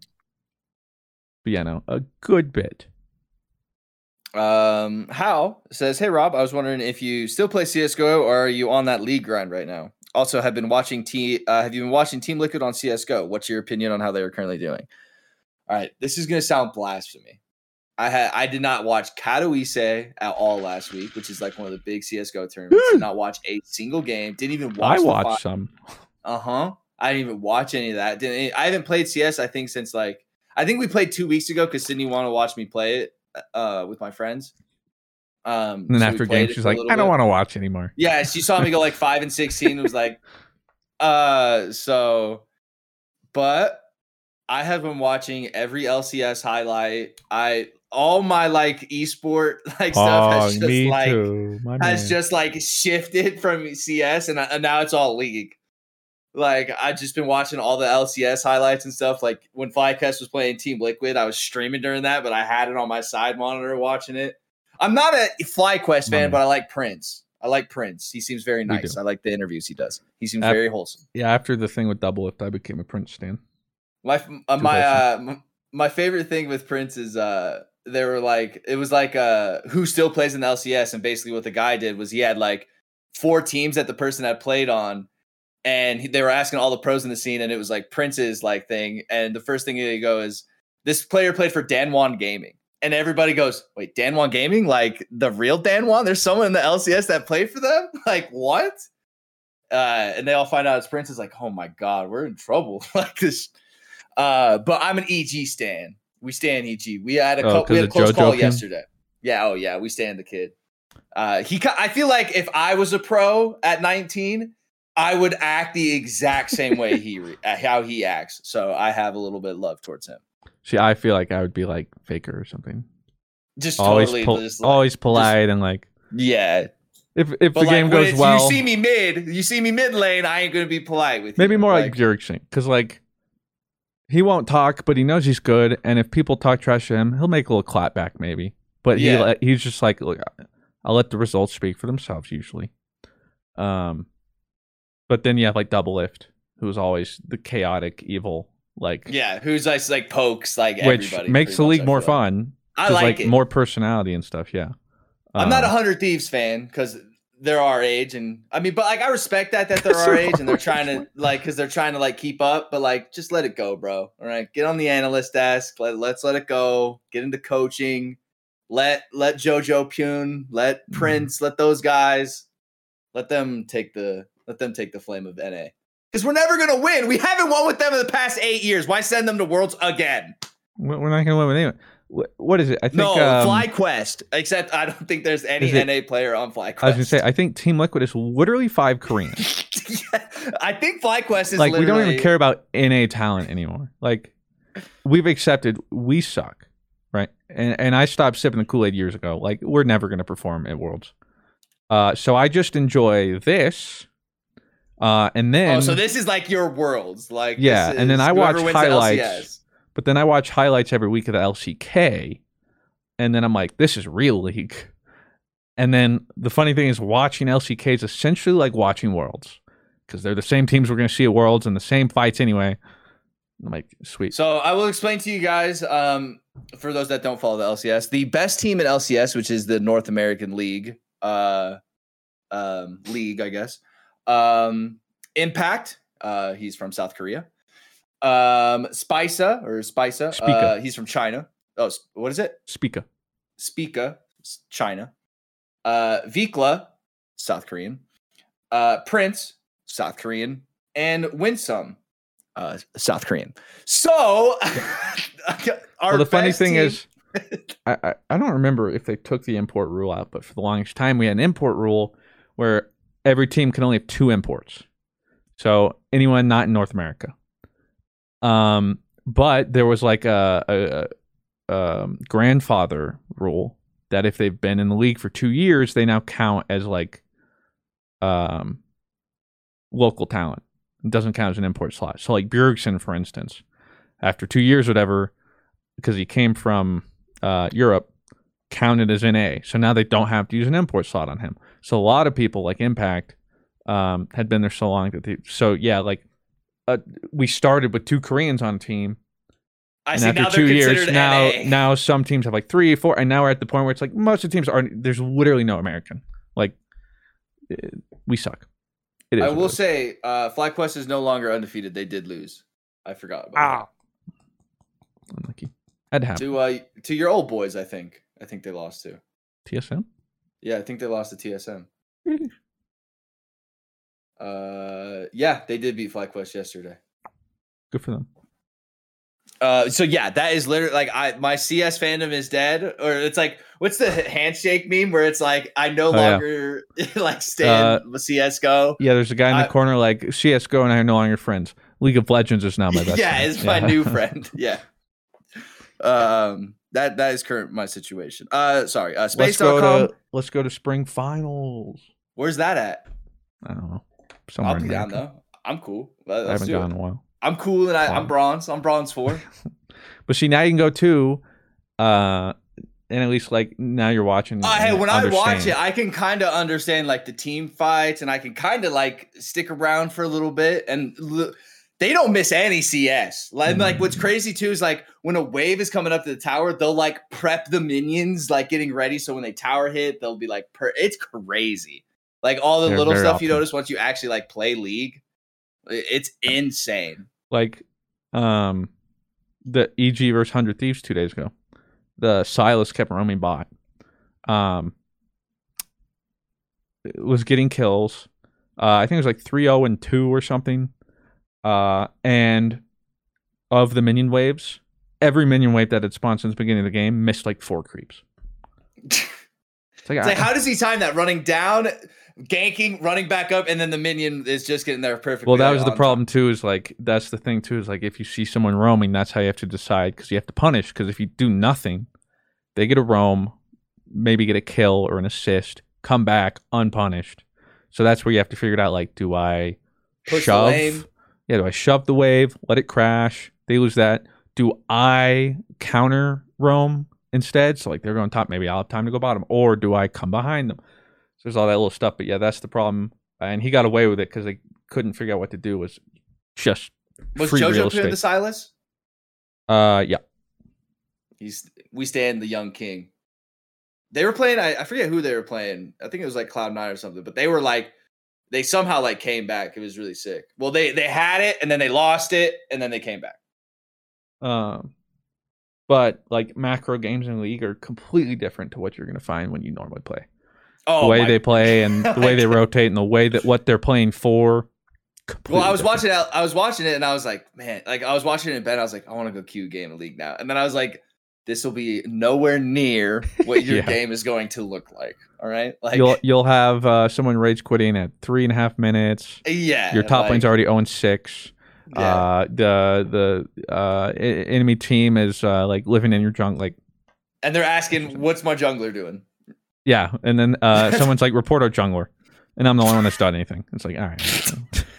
but yeah, no, a good bit. Um, Hal says, "Hey Rob, I was wondering if you still play CS:GO or are you on that league grind right now? Also, have been watching T. Uh, have you been watching Team Liquid on CS:GO? What's your opinion on how they are currently doing? All right, this is gonna sound blasphemy. I had I did not watch Katowice at all last week, which is like one of the big CS:GO tournaments. did not watch a single game. Didn't even watch. I watched some. Uh huh. I didn't even watch any of that. Didn't. I haven't played CS. I think since like I think we played two weeks ago because Sydney wanted to watch me play it uh with my friends. Um, And then so after game, she's like, I don't want to watch anymore. Yeah, she saw me go like five and sixteen. and Was like, [LAUGHS] uh, so, but I have been watching every LCS highlight. I all my like esport [LAUGHS] like stuff oh, has just me like too. My has man. just like shifted [LAUGHS] from CS and, and now it's all league. Like I've just been watching all the LCS highlights and stuff. Like when FlyQuest was playing Team Liquid, I was streaming during that, but I had it on my side monitor watching it. I'm not a FlyQuest fan, but I like Prince. I like Prince. He seems very nice. I like the interviews he does. He seems very wholesome. yeah. After the thing with Doublelift, I became a Prince stan. My uh, my uh, my favorite thing with Prince is uh they were like it was like uh who still plays in the LCS and basically what the guy did was he had like four teams that the person had played on and he, they were asking all the pros in the scene and it was like Prince's like thing and the first thing they go is this player played for Danwan Gaming. And everybody goes wait Danwan Gaming? Like the real Danwan there's someone in the LCS that played for them? [LAUGHS] Like what? Uh and they all find out it's Prince is like oh my god we're in trouble. [LAUGHS] Like this uh, but I'm an EG stan. We stand EG. We had a, Oh, co- we had a close JoJo call yesterday. Yeah. Oh yeah. We stand the kid. Uh, he. I feel like if I was a pro at 19, I would act the exact same way he re- [LAUGHS] uh, how he acts. So I have a little bit of love towards him. See, I feel like I would be like Faker or something. Just Always, totally. pol- just like- always polite and like yeah. if if But the like, game goes well, you see me mid. You see me mid lane. I ain't gonna be polite with maybe you. more like, Jurgen because like he won't talk, but he knows he's good, and if people talk trash to him, he'll make a little clap back maybe. But he Yeah. like, he's just like, look, I'll let the results speak for themselves usually. Um, but then you have like Doublelift, who's always the chaotic, evil, like yeah. Who's like like pokes like which everybody. makes the league more like. fun. I like, it. more personality and stuff. Yeah, I'm not a Um, hundred thieves fan because they're our age, and I mean, but like I respect that that they're our age and they're trying to [LAUGHS] like because they're trying to like keep up, but like just let it go, bro. All right, get on the analyst desk. Let let's let it go. Get into coaching. Let let Jojopyun, let Mm-hmm. Prince, let those guys, let them take the let them take the flame of NA. Because we're never gonna win. We haven't won with them in the past eight years. Why send them to Worlds again? we're we're not gonna win with anyone. Wh- What is it? I think no, um, FlyQuest. Except I don't think there's any it- NA player on FlyQuest. I was gonna say I think Team Liquid is literally five Korean. [LAUGHS] I think FlyQuest is like we don't even care about NA talent anymore. Like we've accepted we suck, right? And and I stopped sipping the Kool Aid years ago. Like we're never gonna perform at Worlds. Uh, so I just enjoy this, uh, and then Oh, so this is like your worlds, like Yeah, and then I watch highlights. But then I watch highlights every week of the LCK, and then I'm like, this is real league. And then the funny thing is, watching LCK is essentially like watching Worlds because they're the same teams we're going to see at Worlds and the same fights anyway. I'm like, sweet. So I will explain to you guys, um, for those that don't follow the LCS, the best team in LCS, which is the North American League, uh, um, league, I guess. Um, Impact, uh, he's from South Korea. Um, Spisa or Spisa, Spica. uh, he's from China. Oh, what is it? Speaker. Spica, China. Uh, VicLa, South Korean. uh, Prince, South Korean, and Winsome, uh, South Korean. So, [LAUGHS] our well, the funny thing team- is, I, I I don't remember if they took the import rule out, but for the longest time we had an import rule where every team can only have two imports. So anyone not in North America. Um, but there was like a, a, a um, grandfather rule that if they've been in the league for two years, they now count as like um local talent. It doesn't count as an import slot. So like Bjergsen, for instance, after two years, whatever, because he came from uh, Europe, counted as an A. So now they don't have to use an import slot on him. So a lot of people like Impact um, had been there so long that they. So yeah, like uh, we started with two Koreans on a team, I and see after now two years, now NA. now some teams have like three, four, and now we're at the point where it's like most of the teams are. There's literally no American. Like eh, we suck. It is. I will say, uh, FlyQuest is no longer undefeated. They did lose. I forgot about Ah. Unlucky. Had to that. happen. To uh, to your old boys, I think. I think they lost to. TSM. Yeah, I think they lost to TSM. Uh, yeah, they did beat FlyQuest yesterday. Good for them. Uh, so yeah, that is literally like I my CS fandom is dead, or it's like what's the handshake meme where it's like I no Oh, yeah. longer [LAUGHS] like stand CS:GO. Yeah, there's a guy in the I- corner like CS:GO, and I are no longer friends. League of Legends is now my best. yeah, friend. it's my new friend. [LAUGHS] Yeah. Um, that that is current my situation. Uh, sorry. Uh, let's space.com. go to let's go to spring finals. Where's that at? I don't know. Somewhere I'll be down though. I'm cool. Let- I haven't gone in a while. I'm cool, and I, Wow. I'm bronze. I'm bronze four. [LAUGHS] But see, now you can go to, uh, and at least like now you're watching. Uh, hey, when I watch it, I can kind of understand like the team fights, and I can kind of like stick around for a little bit. And l- they don't miss any CS. Like, like what's crazy too is like when a wave is coming up to the tower, they'll like prep the minions, like getting ready. So when they tower hit, they'll be like, per- it's crazy. Like all the They're little stuff you notice once you actually like play League, it's insane. like, um, the EG versus Hundred Thieves two days ago, the Sylas kept roaming bot. Um, was getting kills. Uh, I think it was like 3-0 and two or something. Uh, and of the minion waves, every minion wave that had spawned since the beginning of the game missed like four creeps. [LAUGHS] It's like, It's like, how does he time that? Running down, ganking, running back up, and then the minion is just getting there perfectly. Well, that was the problem too. Is like that's the thing too. Is like if you see someone roaming, that's how you have to decide because you have to punish. Because if you do nothing, they get a roam, maybe get a kill or an assist, come back unpunished. So that's where you have to figure it out. Like, do I Push the shove? Yeah, do I shove the wave, let it crash? They lose that. Do I counter roam instead? So like they're going top, maybe I'll have time to go bottom, or do I come behind them? So there's all that little stuff. But yeah, that's the problem. And he got away with it because they couldn't figure out what to do. Was just Was free JoJo playing the. Sylas? Uh, yeah. He's we stand the young king. They were playing. I, I forget who they were playing. I think it was like Cloud Nine or something. But they were like, they somehow like came back. It was really sick. Well, they they had it and then they lost it and then they came back. Um, but like macro games in the league are completely different to what you're going to find when you normally play. Oh, the way my- they play and [LAUGHS] the way they rotate and the way that what they're playing for. Well, I was completely watching it. I was watching it, and I was like, man, like I was watching it in bed. I was like, I want to go queue game league now. And then I was like, this will be nowhere near what [LAUGHS] your Yeah. game is going to look like. All right, like you'll you'll have uh, someone rage quitting at three and a half minutes. yeah, Your top like, lane's already 0 6. Yeah. Uh, the the uh, enemy team is uh, like living in your junk. Like and they're asking, what's my jungler doing? yeah, and then uh, [LAUGHS] someone's like report our jungler, and I'm the only one that's done anything. It's like all right, [LAUGHS]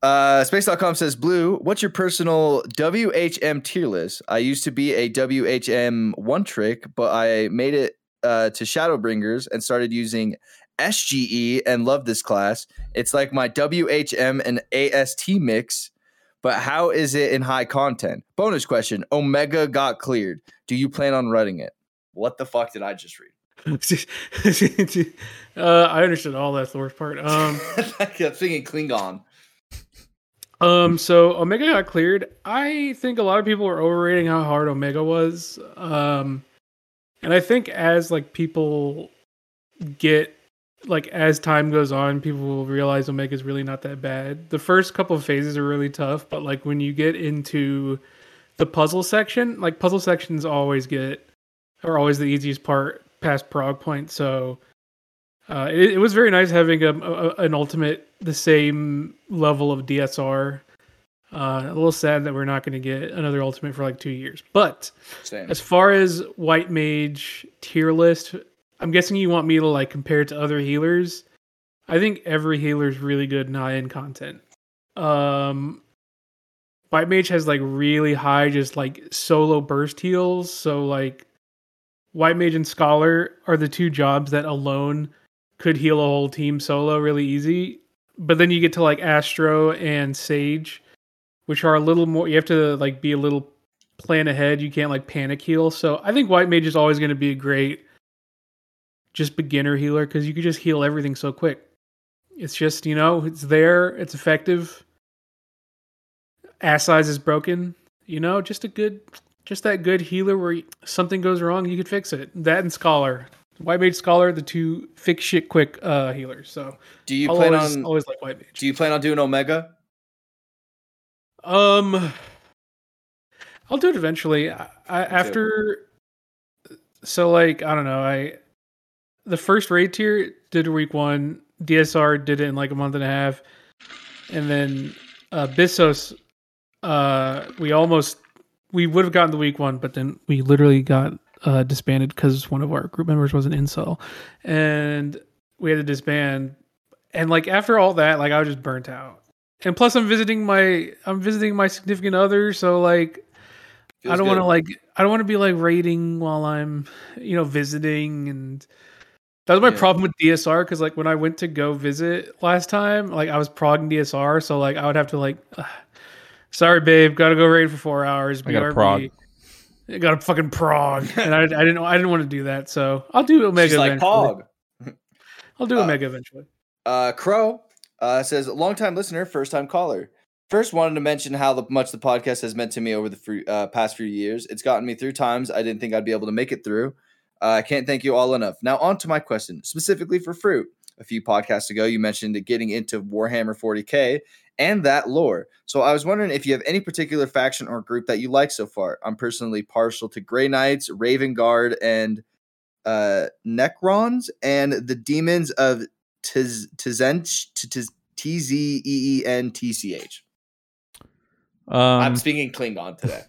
Uh, Space.com says, Blue, what's your personal WHM tier list? I used to be a WHM one trick, but I made it uh, to Shadowbringers and started using SGE and love this class. It's like my WHM and AST mix, but how is it in high content? Bonus question Omega got cleared. Do you plan on running it? What the fuck did I just read? [LAUGHS] [LAUGHS] uh, I understood all that the worst part. Um, [LAUGHS] I kept thinking Klingon. um, so Omega got cleared. I think a lot of people are overrating how hard Omega was. Um, and I think as like people get like as time goes on, people will realize Omega's really not that bad. The first couple of phases are really tough, but like when you get into the puzzle section, like puzzle sections always get are always the easiest part past prog point. So uh, it, it was very nice having a, a, an ultimate the same level of DSR. Uh, a little sad that we're not going to get another ultimate for like two years. But Same. as far as white mage tier list, I'm guessing you want me to like compare it to other healers. I think every healer is really good in high end content. Um, white mage has like really high just like solo burst heals. So like white mage and scholar are the two jobs that alone could heal a whole team solo really easy. But then you get to like Astro and Sage, which are a little more. You have to like be a little plan ahead. You can't like panic heal. So I think white mage is always going to be a great just beginner healer because you can just heal everything so quick. It's just you know it's there. It's effective. Assize is broken. You know, just a good, just that good healer where something goes wrong, you could fix it. That and scholar. White Mage Scholar, the two fix shit quick uh, healers. So Do you I'll plan always, on always like White Mage. Do you plan on doing Omega? Um, I'll do it eventually. I, I after, so like I don't know. I the first raid tier did week one. DSR did it in like a month and a half, and then uh, Abyssos, uh, we almost we would have gotten the week one, but then we literally got uh, disbanded because one of our group members was an incel, and we had to disband. And like after all that, like I was just burnt out. And plus, I'm visiting my I'm visiting my significant other, so like I don't want to like I don't want to be like raiding while I'm you know visiting and that was my Yeah. problem with DSR because like when I went to go visit last time, like I was progging DSR, so like I would have to like, "Ugh, [SIGHS] sorry babe, gotta go raid for four hours. I gotta BRB." prog. I gotta fucking prog, [LAUGHS] and I, I didn't I didn't want to do that, so I'll do Omega. She's like eventually. Pog. I'll do Uh, Omega eventually. Uh, Crow uh, says, longtime listener, first time caller. First, wanted to mention how the, much the podcast has meant to me over the free, uh, past few years. It's gotten me through times I didn't think I'd be able to make it through. Uh, I can't thank you all enough. Now, on to my question, specifically for Fruit. A few podcasts ago, you mentioned getting into Warhammer 40k and that lore. So I was wondering if you have any particular faction or group that you like so far. I'm personally partial to Grey Knights, Raven Guard, and uh, Necrons, and the demons of Tiz- Tizench, Tiz- T Z E E N T C H. I'm Um, speaking Klingon today.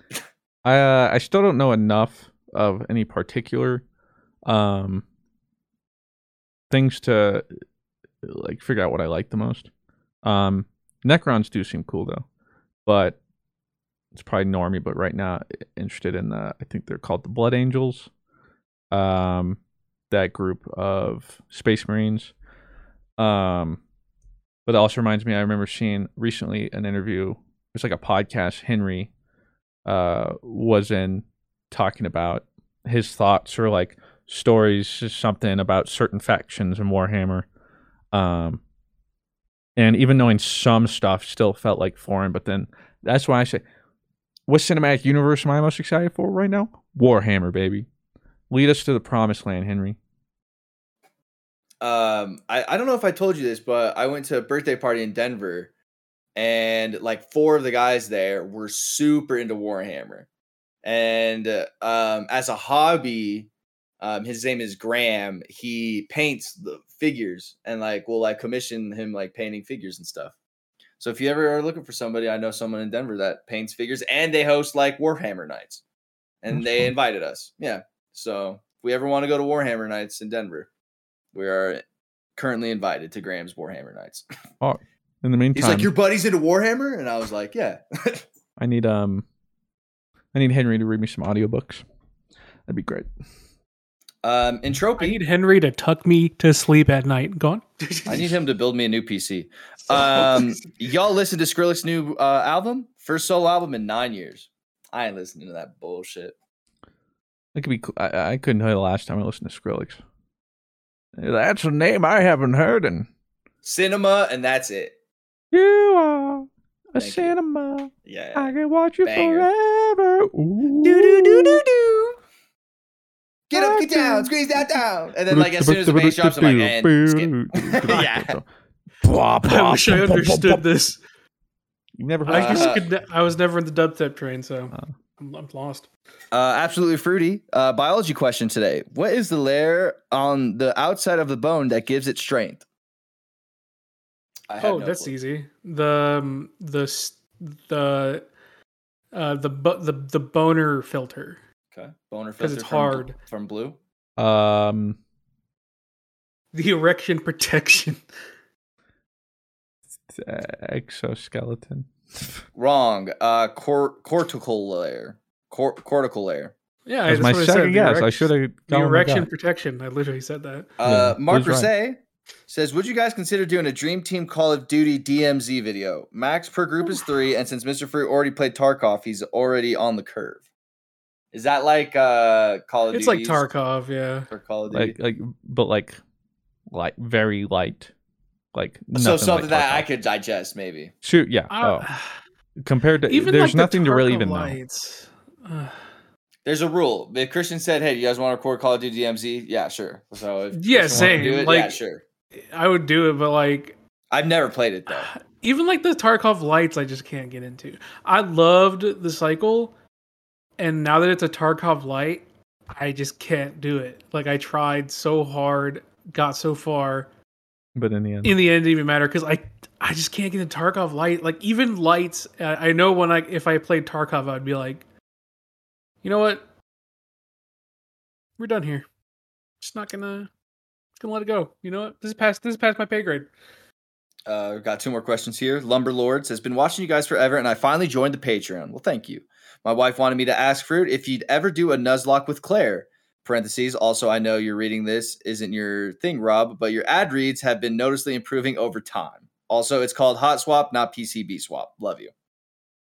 [LAUGHS] I uh, I still don't know enough of any particular um things to like figure out what I like the most. Um, Necrons do seem cool though, but it's probably normie. But right now, interested in the I think they're called the Blood Angels. Um, that group of Space Marines. Um, but it also reminds me. I remember seeing recently an interview. It's like a podcast. Henry uh was in talking about his thoughts or like stories or something about certain factions in Warhammer. Um and even knowing some stuff still felt like foreign, but then that's why I say what cinematic universe am I most excited for right now? Warhammer, baby. Lead us to the promised land, Henry. Um, I, I don't know if I told you this, but I went to a birthday party in Denver, and like four of the guys there were super into Warhammer. And um, as a hobby, um, his name is Graham. He paints the figures and like will like commission him like painting figures and stuff. So if you ever are looking for somebody, I know someone in Denver that paints figures and they host like Warhammer nights, and That's they invited us. Yeah. So if we ever want to go to Warhammer nights in Denver, we are currently invited to Graham's Warhammer nights. Oh, in the meantime, He's like, "Your buddy's into Warhammer," and I was like, "Yeah." [LAUGHS] I need um I need Henry to read me some audiobooks. That'd be great. um, I need Henry to tuck me to sleep at night. Go on. [LAUGHS] I need him to build me a new PC. [LAUGHS] Um, [LAUGHS] y'all listen to Skrillex's new uh, album, first solo album in nine years. I ain't listening to that bullshit. That could be. Cool. I, I couldn't tell you the last time I listened to Skrillex. That's a name I haven't heard in. Cinema, and that's it. You are a Thank you. cinema. Yeah. I can watch you Banger. forever. Ooh. Do do do do do. Get up, get down, squeeze that down. And then like as soon as the bass drops, I'm like, and skip. yeah. [LAUGHS] I wish I understood this. You never heard I just Uh, could. Ne- I was never in the dubstep train, so Uh. I'm, I'm lost. Uh, absolutely fruity. Uh, biology question today. What is the layer on the outside of the bone that gives it strength? I have Oh, no that's clue. easy. The um, the the uh, the bu- the the boner filter. Okay. Boner 'Cause filter because it's from, hard. from blue. Um, The erection protection. [LAUGHS] uh, exoskeleton. [LAUGHS] Wrong. Uh, cor- cortical layer. Cor- cortical layer. Yeah, That's that's my what I said. second the guess. I should have The erection protection. I literally said that. Uh, Yeah, Mark who's right? Rosé says, "Would you guys consider doing a Dream Team Call of Duty DMZ video? Max per group is three, and since Mr. Fruit already played Tarkov, he's already on the curve. Is that like uh Call of Duty? It's like Duty's Tarkov, yeah. for Call of Duty? Like, like, but like, like very light. Like so something like that I could digest, maybe. shoot. Yeah. I- Oh, [SIGHS] compared to even there's like the nothing to really even know. lights. Uh, There's a rule. If Christian said, "Hey, you guys want to record Call of Duty DMZ?" Yeah, sure. So if Yeah, Christian same. do it, yeah, Like- sure. I would do it, but like I've never played it though. [SIGHS] even like the Tarkov lights, I just can't get into. I loved the cycle, and now that it's a Tarkov light, I just can't do it. Like I tried so hard, got so far. But in the end, In the end, it didn't even matter because I I just can't get into Tarkov light. Like even lights, I I know when I if I played Tarkov, I'd be like, you know what, we're done here. Just not gonna gonna let it go. You know what? This is past this is past my pay grade. Uh, we've got two more questions here. Lumber Lords has been watching you guys forever, and I finally joined the Patreon. Well, thank you. My wife wanted me to ask Fruit if you'd ever do a Nuzlocke with Claire. Parentheses. Also, I know you're reading this isn't your thing, Rob, but your ad reads have been noticeably improving over time. Also, it's called Hot Swap, not PCB Swap. Love you.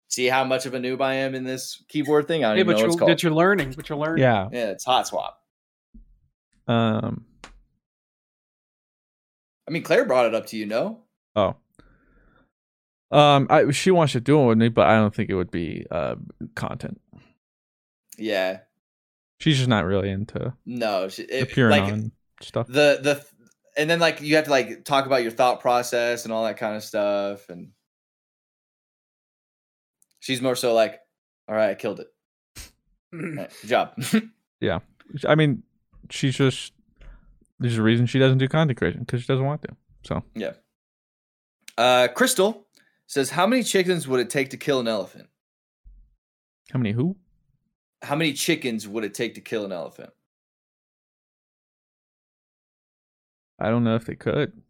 See how much of a noob I am in this keyboard thing? I don't Yeah, even but know what you're, it's called. that you're learning. But you're learning. yeah. Yeah, it's Hot Swap. Um. I mean, Claire brought it up to you, no? Oh. Um. I she wants to do it with me, but I don't think it would be uh content. Yeah. She's just not really into No. She, the it, pure like, non stuff. the the and then like you have to like talk about your thought process and all that kind of stuff and she's more so like all right i killed it [CLEARS THROAT] All right, good job [LAUGHS] yeah, I mean, she's just there's a reason she doesn't do content creation because she doesn't want to. So yeah. uh crystal says how many chickens would it take to kill an elephant how many who? how many chickens would it take to kill an elephant I don't know if they could. yeah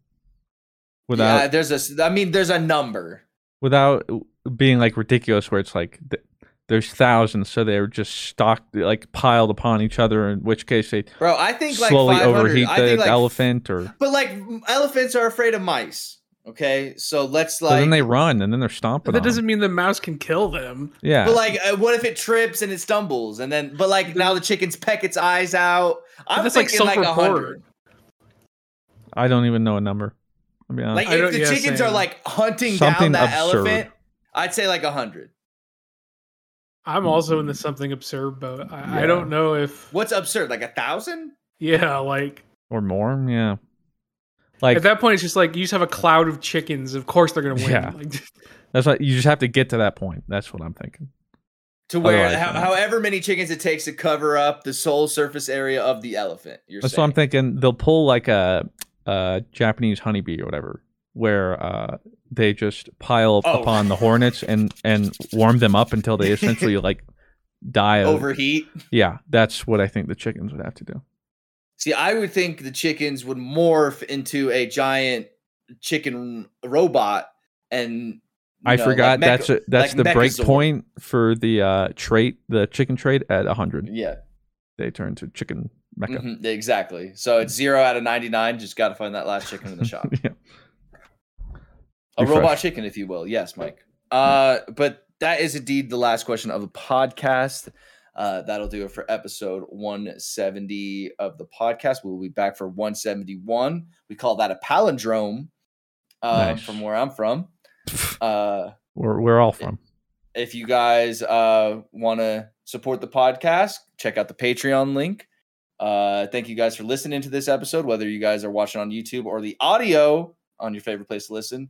Without there's a. I mean there's a number without being like ridiculous, where it's like th- there's thousands, so they're just stocked like piled upon each other. In which case they bro i think like slowly 500 overheat I the think like, elephant, or but like elephants are afraid of mice okay so let's so like then they run and then they're stomping. But that on doesn't mean the mouse can kill them. Yeah, But like, uh, what if it trips and it stumbles, and then, but like now the chickens peck its eyes out. I'm that's like thinking like a hundred. I don't even know a number. I'll be honest. Like if the yeah, chickens same. are like hunting Something down that absurd. elephant, I'd say like a hundred. I'm also into mm-hmm. something absurd, but I, I don't know if What's absurd? Like a thousand? yeah, like or more. Yeah, like at that point it's just like you just have a cloud of chickens. Of course they're gonna win. Yeah. Like, that's what you just have to get to that point. That's what I'm thinking. To where, Otherwise, ho- however many chickens it takes to cover up the sole surface area of the elephant. You're That's saying. what I'm thinking. They'll pull like a, a Japanese honeybee or whatever, where uh, they just pile Oh. upon the hornets and and warm them up until they essentially [LAUGHS] like die. Of, Overheat. Yeah, that's what I think the chickens would have to do. See, I would think the chickens would morph into a giant chicken robot, and I know, forgot like that's Mecha- a, that's like the break point for the uh, trait, the chicken trait at 100. Yeah. They turn to chicken mecha. Mhm, exactly. So it's zero out of 99. Just got to find that last chicken in the [LAUGHS] shop. yeah. A Refresh. robot chicken, if you will. Yes, Mike. Uh, but that is indeed the last question of the podcast. Uh, that'll do it for episode 170 of the podcast. We'll be back for 171. We call that a palindrome uh, Nice. from where I'm from. [LAUGHS] Uh, Where we're all from. if you guys uh, want to support the podcast, check out the Patreon link. Uh, thank you guys for listening to this episode, whether you guys are watching on YouTube or the audio on your favorite place to listen.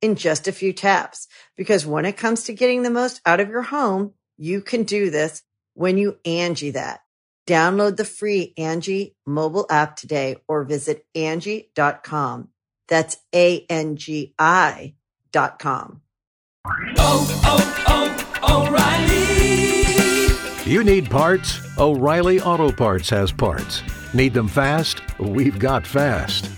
in just a few taps. Because when it comes to getting the most out of your home, you can do this when you Angi that. Download the free Angi mobile app today or visit Angi.com. That's A-N-G-I dot com. Oh, oh, oh, O'Reilly. You need parts? O'Reilly Auto Parts has parts. Need them fast? We've got fast.